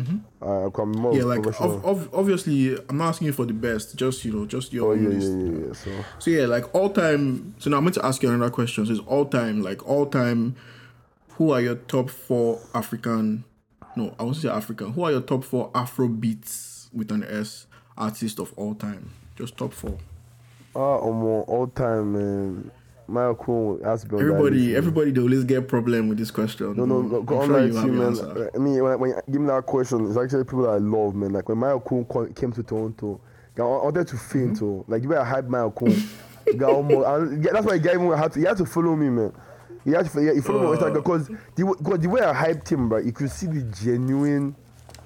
[SPEAKER 2] Mm-hmm. yeah, like
[SPEAKER 1] professional.
[SPEAKER 2] ov- ov- obviously, I'm not asking you for the best. Just you know, just your
[SPEAKER 1] oh yeah,
[SPEAKER 2] list.
[SPEAKER 1] yeah, yeah, yeah. So
[SPEAKER 2] So yeah, like all time. So now I'm going to ask you another question. So it's all time, like all time. Who are your top four African? No, I won't say African. Who are your top four Afro beats with an S artist of all time? Just top four.
[SPEAKER 1] ah, um, all time man. Michael Cool has to be on that
[SPEAKER 2] Everybody, everybody, they always get problem with this question.
[SPEAKER 1] No, no, no.
[SPEAKER 2] I'm
[SPEAKER 1] Go on,
[SPEAKER 2] sure
[SPEAKER 1] like,
[SPEAKER 2] you
[SPEAKER 1] man. I mean, when, when you give me that question, it's actually people that I love, man. Like when Mayorkun came to Toronto, I wanted to faint.
[SPEAKER 2] Mm-hmm.
[SPEAKER 1] Oh, like you better hype Mayorkun. Galmo. And yeah, that's why Guy had to he had to follow me, man. He had to he followed me on Instagram because the way- because the way I hyped him, right, you could see the genuine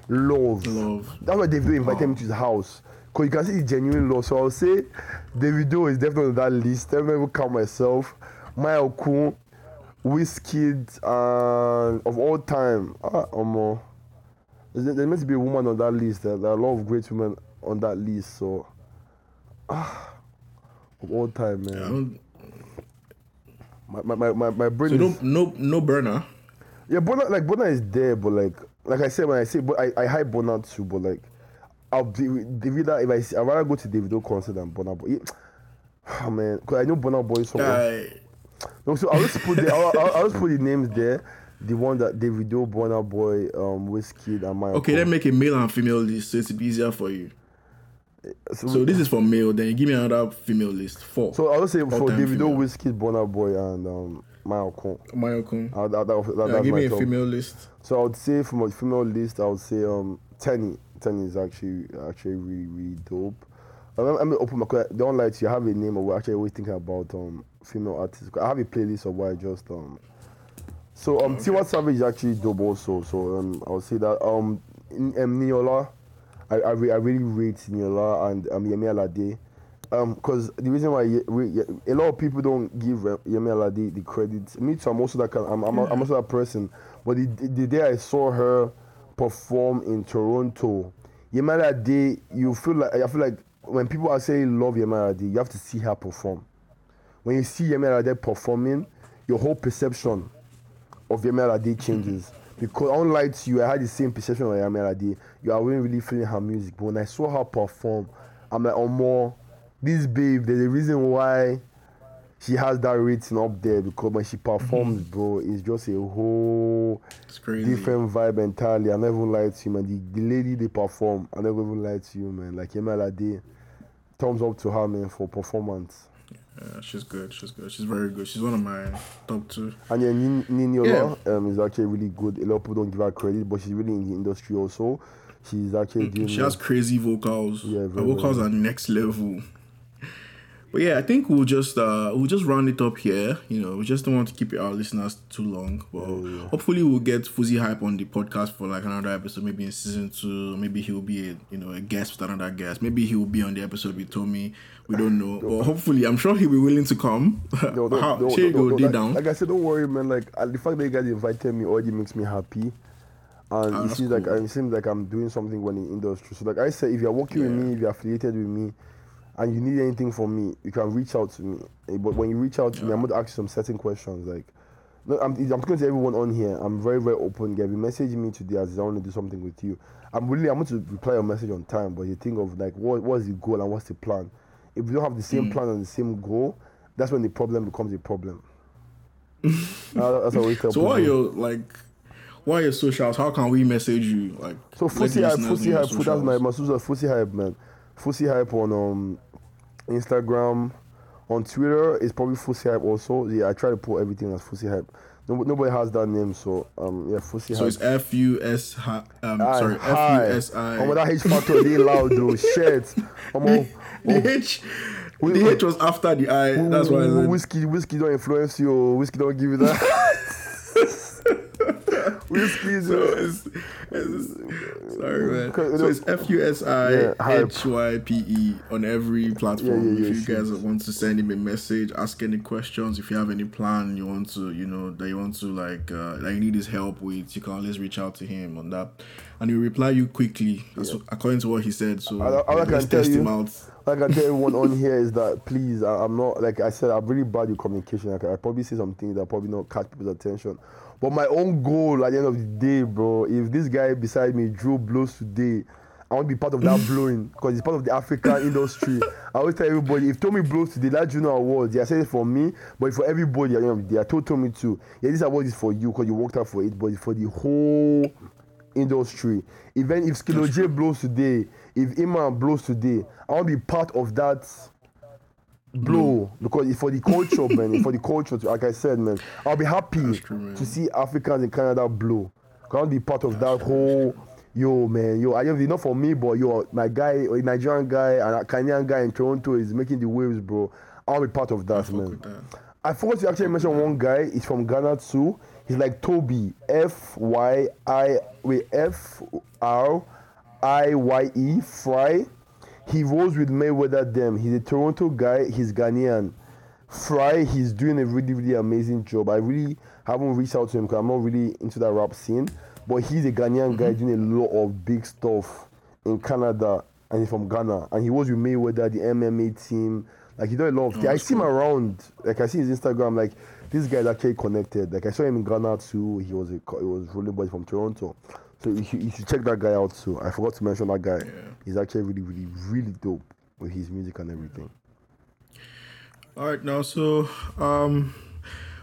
[SPEAKER 1] love.
[SPEAKER 2] Love.
[SPEAKER 1] That's why Davido invited me to his house. Cause you can see the genuine love. So I'll say Davido is definitely on that list. Me even count myself. Maya Kun, Wizkid, and of all time, ah, Omo. There there must be a woman on that list. There there are a lot of great women on that list. So, ah, of all time,
[SPEAKER 2] I
[SPEAKER 1] man. My, my, my, my, my brain
[SPEAKER 2] So
[SPEAKER 1] is.
[SPEAKER 2] no no no burner.
[SPEAKER 1] Yeah, Bona like Bona is there, but like like I said when I say but I, I hype Bona too, but like I'll be Davido if I see, I'd rather go to Davido concert than Burna Boy. *sighs* Oh man, cause I know Burna Boy so.
[SPEAKER 2] Guy.
[SPEAKER 1] No, so I'll just put the I'll, I'll, I'll just put the names there. The one that Davido, Burna Boy, um, Wizkid, and my
[SPEAKER 2] Okay, then make a male and female list so it's easier for you.
[SPEAKER 1] so,
[SPEAKER 2] So this is for male, then you give me another female list. Four.
[SPEAKER 1] so I'll just say for Davido,
[SPEAKER 2] female.
[SPEAKER 1] Whiskey, Burna Boy, and um, Maya Okon.
[SPEAKER 2] Mayorkun.
[SPEAKER 1] Uh, that, that, that,
[SPEAKER 2] Yeah, give me a
[SPEAKER 1] top.
[SPEAKER 2] female list.
[SPEAKER 1] So I would say from a female list, I would say um Teni. Teni is actually actually really really dope. Um, I'm, I'm gonna open my. Don't lie to you. I have a name. We're actually always thinking about um female artists. I have a playlist of why I just um. So um, Tiwa Savage is actually dope also. So um, I'll say that um, in, um Niola, I I, re- I really rate Niola and um Yemi Alade. Um, because the reason why Ye- we- a lot of people don't give uh, Yemi Alade the credit. Me too. I'm also that kind. I'm I'm, I'm also that person. But the, the the day I saw her perform in Toronto, Yemi Alade, you feel like I feel like when people are saying love Yemi Alade, you have to see her perform. When you see Yemi Alade performing, your whole perception of Yemi Alade changes. Because unlike you, I had the same perception of Yemi Alade. You are really, really feeling her music. But when I saw her perform, I'm like, oh more, this babe, there's a reason why she has that rating up there. Because when she performs, bro, it's just a whole different vibe entirely. I never even lied to you, man. The, the lady they perform, I never even lied to you, man. Like Yemi Alade, thumbs up to her, man, for performance.
[SPEAKER 2] Yeah, she's good. She's good. She's very good. She's one of my top two.
[SPEAKER 1] And yeah, Nin- Niniola um, is actually really good. A lot of people don't give her credit, but she's really in the industry also. She's actually doing.
[SPEAKER 2] Mm, She has crazy vocals.
[SPEAKER 1] Yeah,
[SPEAKER 2] Her
[SPEAKER 1] very,
[SPEAKER 2] vocals are next level. But yeah, I think we'll just uh we'll just round it up here. You know, we just don't want to keep our listeners too long. But hopefully we'll get Fusi Hype on the podcast for like another episode, maybe in season two. Maybe he'll be a you know a guest with another guest. Maybe he'll be on the episode with Tommy. We don't know. *laughs* But hopefully I'm sure he'll be willing to come. *laughs*
[SPEAKER 1] No, no,
[SPEAKER 2] How-
[SPEAKER 1] no, no, no, like,
[SPEAKER 2] down.
[SPEAKER 1] like I said, don't worry, man. Like uh, the fact that you guys invited me already makes me happy, and it
[SPEAKER 2] Ah, that's
[SPEAKER 1] seems like
[SPEAKER 2] cool.
[SPEAKER 1] it seems like I'm doing something well in the industry. So, like I said, if you're working with me, if you're affiliated with me, and you need anything from me, you can reach out to me. Eh, But when you reach out to me, I'm going to ask you some certain questions. Like, no, I'm, I'm talking to everyone on here. I'm very, very open. You message me today as I want to do something with you. I'm really, I'm going to reply your message on time. But you think of like, what, what's the goal and what's the plan? If you don't have the
[SPEAKER 2] Mm.
[SPEAKER 1] same plan and the same goal, that's when the problem becomes a problem. *laughs* Uh, that's what always tell
[SPEAKER 2] So what are your like what are your socials? How can we message you? Like
[SPEAKER 1] So Fusi Hype,
[SPEAKER 2] Fusi
[SPEAKER 1] Hype, that's my my social Fusi Hype man. Fusi Hype on um Instagram, on Twitter is probably Fusi Hype also. Yeah, I try to put everything as Fusi Hype. No, nobody has that name, so um yeah, Fusi
[SPEAKER 2] So
[SPEAKER 1] Hype.
[SPEAKER 2] it's F U S um
[SPEAKER 1] Aye,
[SPEAKER 2] sorry F. U S I.
[SPEAKER 1] Oh, that H factor they loud though. *laughs* Shit. Um,
[SPEAKER 2] The H the H was after the I. That's why
[SPEAKER 1] whiskey whiskey don't influence you. Whiskey don't give you that. *laughs* *laughs* whiskey
[SPEAKER 2] so sorry man. So it's F U S I. H Y P E on every platform.
[SPEAKER 1] Yeah, yeah, yeah,
[SPEAKER 2] if you guys want to send him a message, ask any questions, if you have any plan you want to, you know, that you want to like uh, that you need his help with, you can always reach out to him on that. And he'll reply you quickly. That's according to what he said. So
[SPEAKER 1] all I
[SPEAKER 2] let's
[SPEAKER 1] can tell
[SPEAKER 2] test him out.
[SPEAKER 1] Like I tell everyone on here is that please, I, I'm not like I said, I'm really bad with communication. Like, I probably say some things that probably not catch people's attention. But my own goal at the end of the day, bro, if this guy beside me drew blows today, I want to be part of that *laughs* blowing because it's part of the African industry. I always tell everybody if Tommy blows today, that Juno Awards, yeah, I said it for me, but for everybody at the end of the day. I told Tommy too, yeah, this award is for you because you worked hard for it, but it's for the whole industry. Even if Skilo J blows today, if Iman blows today, I want to be part of that blow because it's for the culture, man. For the culture. Like I said, man, I'll be happy
[SPEAKER 2] true,
[SPEAKER 1] to see Africans in Canada blow. I want to be part of that whole. Yo, man, yo, I don't not for me, but yo, my guy, Nigerian guy and Kenyan guy in Toronto is making the waves, bro. I'll be part of that, man. I forgot to actually mention one guy. He's from Ghana too. He's like Toby. F Y I wait F R I Y E Fry. He rolls with Mayweather them. He's a Toronto guy. He's Ghanaian. Fry, he's doing a really, really amazing job. I really haven't reached out to him because I'm not really into that rap scene. But he's a Ghanaian guy mm-hmm. doing a lot of big stuff in Canada and he's from Ghana. And he was with Mayweather, the MMA team. Like he does a lot of oh, things. I see him around. Like I see his Instagram. Like this guy's actually connected. Like I saw him in Ghana too. He was a he was rolling boy from Toronto. So you should, you should check that guy out too. I forgot to mention that guy. He's actually really, really, really dope with his music and everything.
[SPEAKER 2] All right, now so um,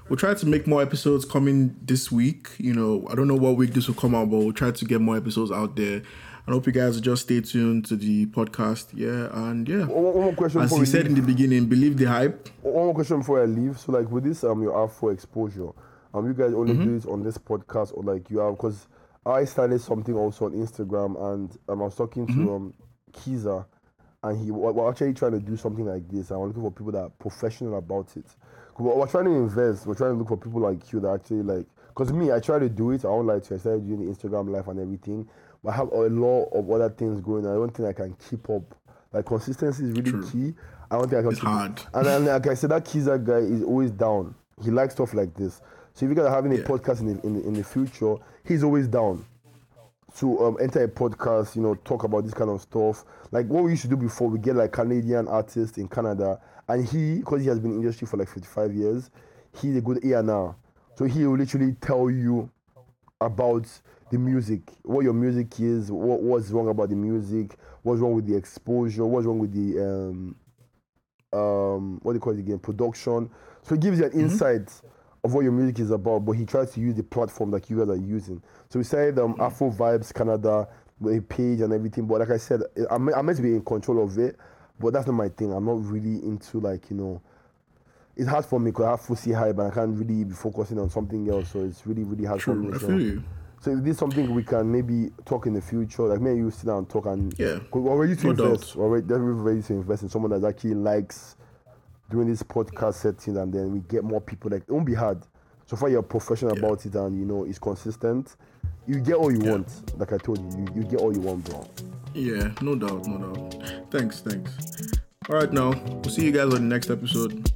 [SPEAKER 2] we'll try to make more episodes coming this week. You know, I don't know what week this will come out, but we'll try to get more episodes out there. I hope you guys will just stay tuned to the podcast. Yeah, and yeah.
[SPEAKER 1] One, more question.
[SPEAKER 2] As
[SPEAKER 1] before we
[SPEAKER 2] said
[SPEAKER 1] leave.
[SPEAKER 2] in the beginning, believe the hype.
[SPEAKER 1] One more question before I leave. So, like with this, um, your Afro exposure, um, you guys only
[SPEAKER 2] Mm-hmm.
[SPEAKER 1] do it on this podcast, or like you have because I started something also on Instagram, and um, I was talking
[SPEAKER 2] Mm-hmm.
[SPEAKER 1] to um, Kiza, and he wa- we're actually trying to do something like this. and I'm looking for people that are professional about it. We're, we're trying to invest. We're trying to look for people like you that actually like. Because me, I try to do it. I don't like to. I started doing the Instagram life and everything, I have a lot of other things going. on. I don't think I can keep up. Like consistency is really
[SPEAKER 2] True.
[SPEAKER 1] key. I don't think I can.
[SPEAKER 2] It's
[SPEAKER 1] keep
[SPEAKER 2] hard.
[SPEAKER 1] and then, like I said, that Kiza guy is always down. He likes stuff like this. So if you guys are having a
[SPEAKER 2] Yeah.
[SPEAKER 1] podcast in the, in, the, in the future, he's always down to um, enter a podcast, you know, talk about this kind of stuff. Like what we used to do before, we get like Canadian artists in Canada, and he, because he has been in the industry for like 55 years, he's a good A&R. So he will literally tell you about the music, what your music is, what, what's wrong about the music, what's wrong with the exposure, what's wrong with the um, um, what do you call it again, production. So it gives you an insight of what your music is about, but he tries to use the platform that you guys are using. So we said um, Afro Vibes Canada with a page and everything, but like I said, I'm, I'm meant to be in control of it, but that's not my thing. I'm not really into like, you know, it's hard for me because I have Fusi Hype and I can't really be focusing on something else. So it's really, really hard for me.
[SPEAKER 2] I
[SPEAKER 1] so.
[SPEAKER 2] feel you.
[SPEAKER 1] So if this is something we can maybe talk in the future, like maybe you sit down and talk and
[SPEAKER 2] yeah,
[SPEAKER 1] we're ready to
[SPEAKER 2] no
[SPEAKER 1] invest. We're ready, to invest in someone that actually likes doing this podcast setting, and then we get more people. Like it won't be hard. So far, you're professional
[SPEAKER 2] Yeah.
[SPEAKER 1] about it, and you know it's consistent. You get all you want. Like I told you, you, you get all you want, bro.
[SPEAKER 2] Yeah, no doubt, no doubt. Thanks, thanks. All right, now we'll see you guys on the next episode.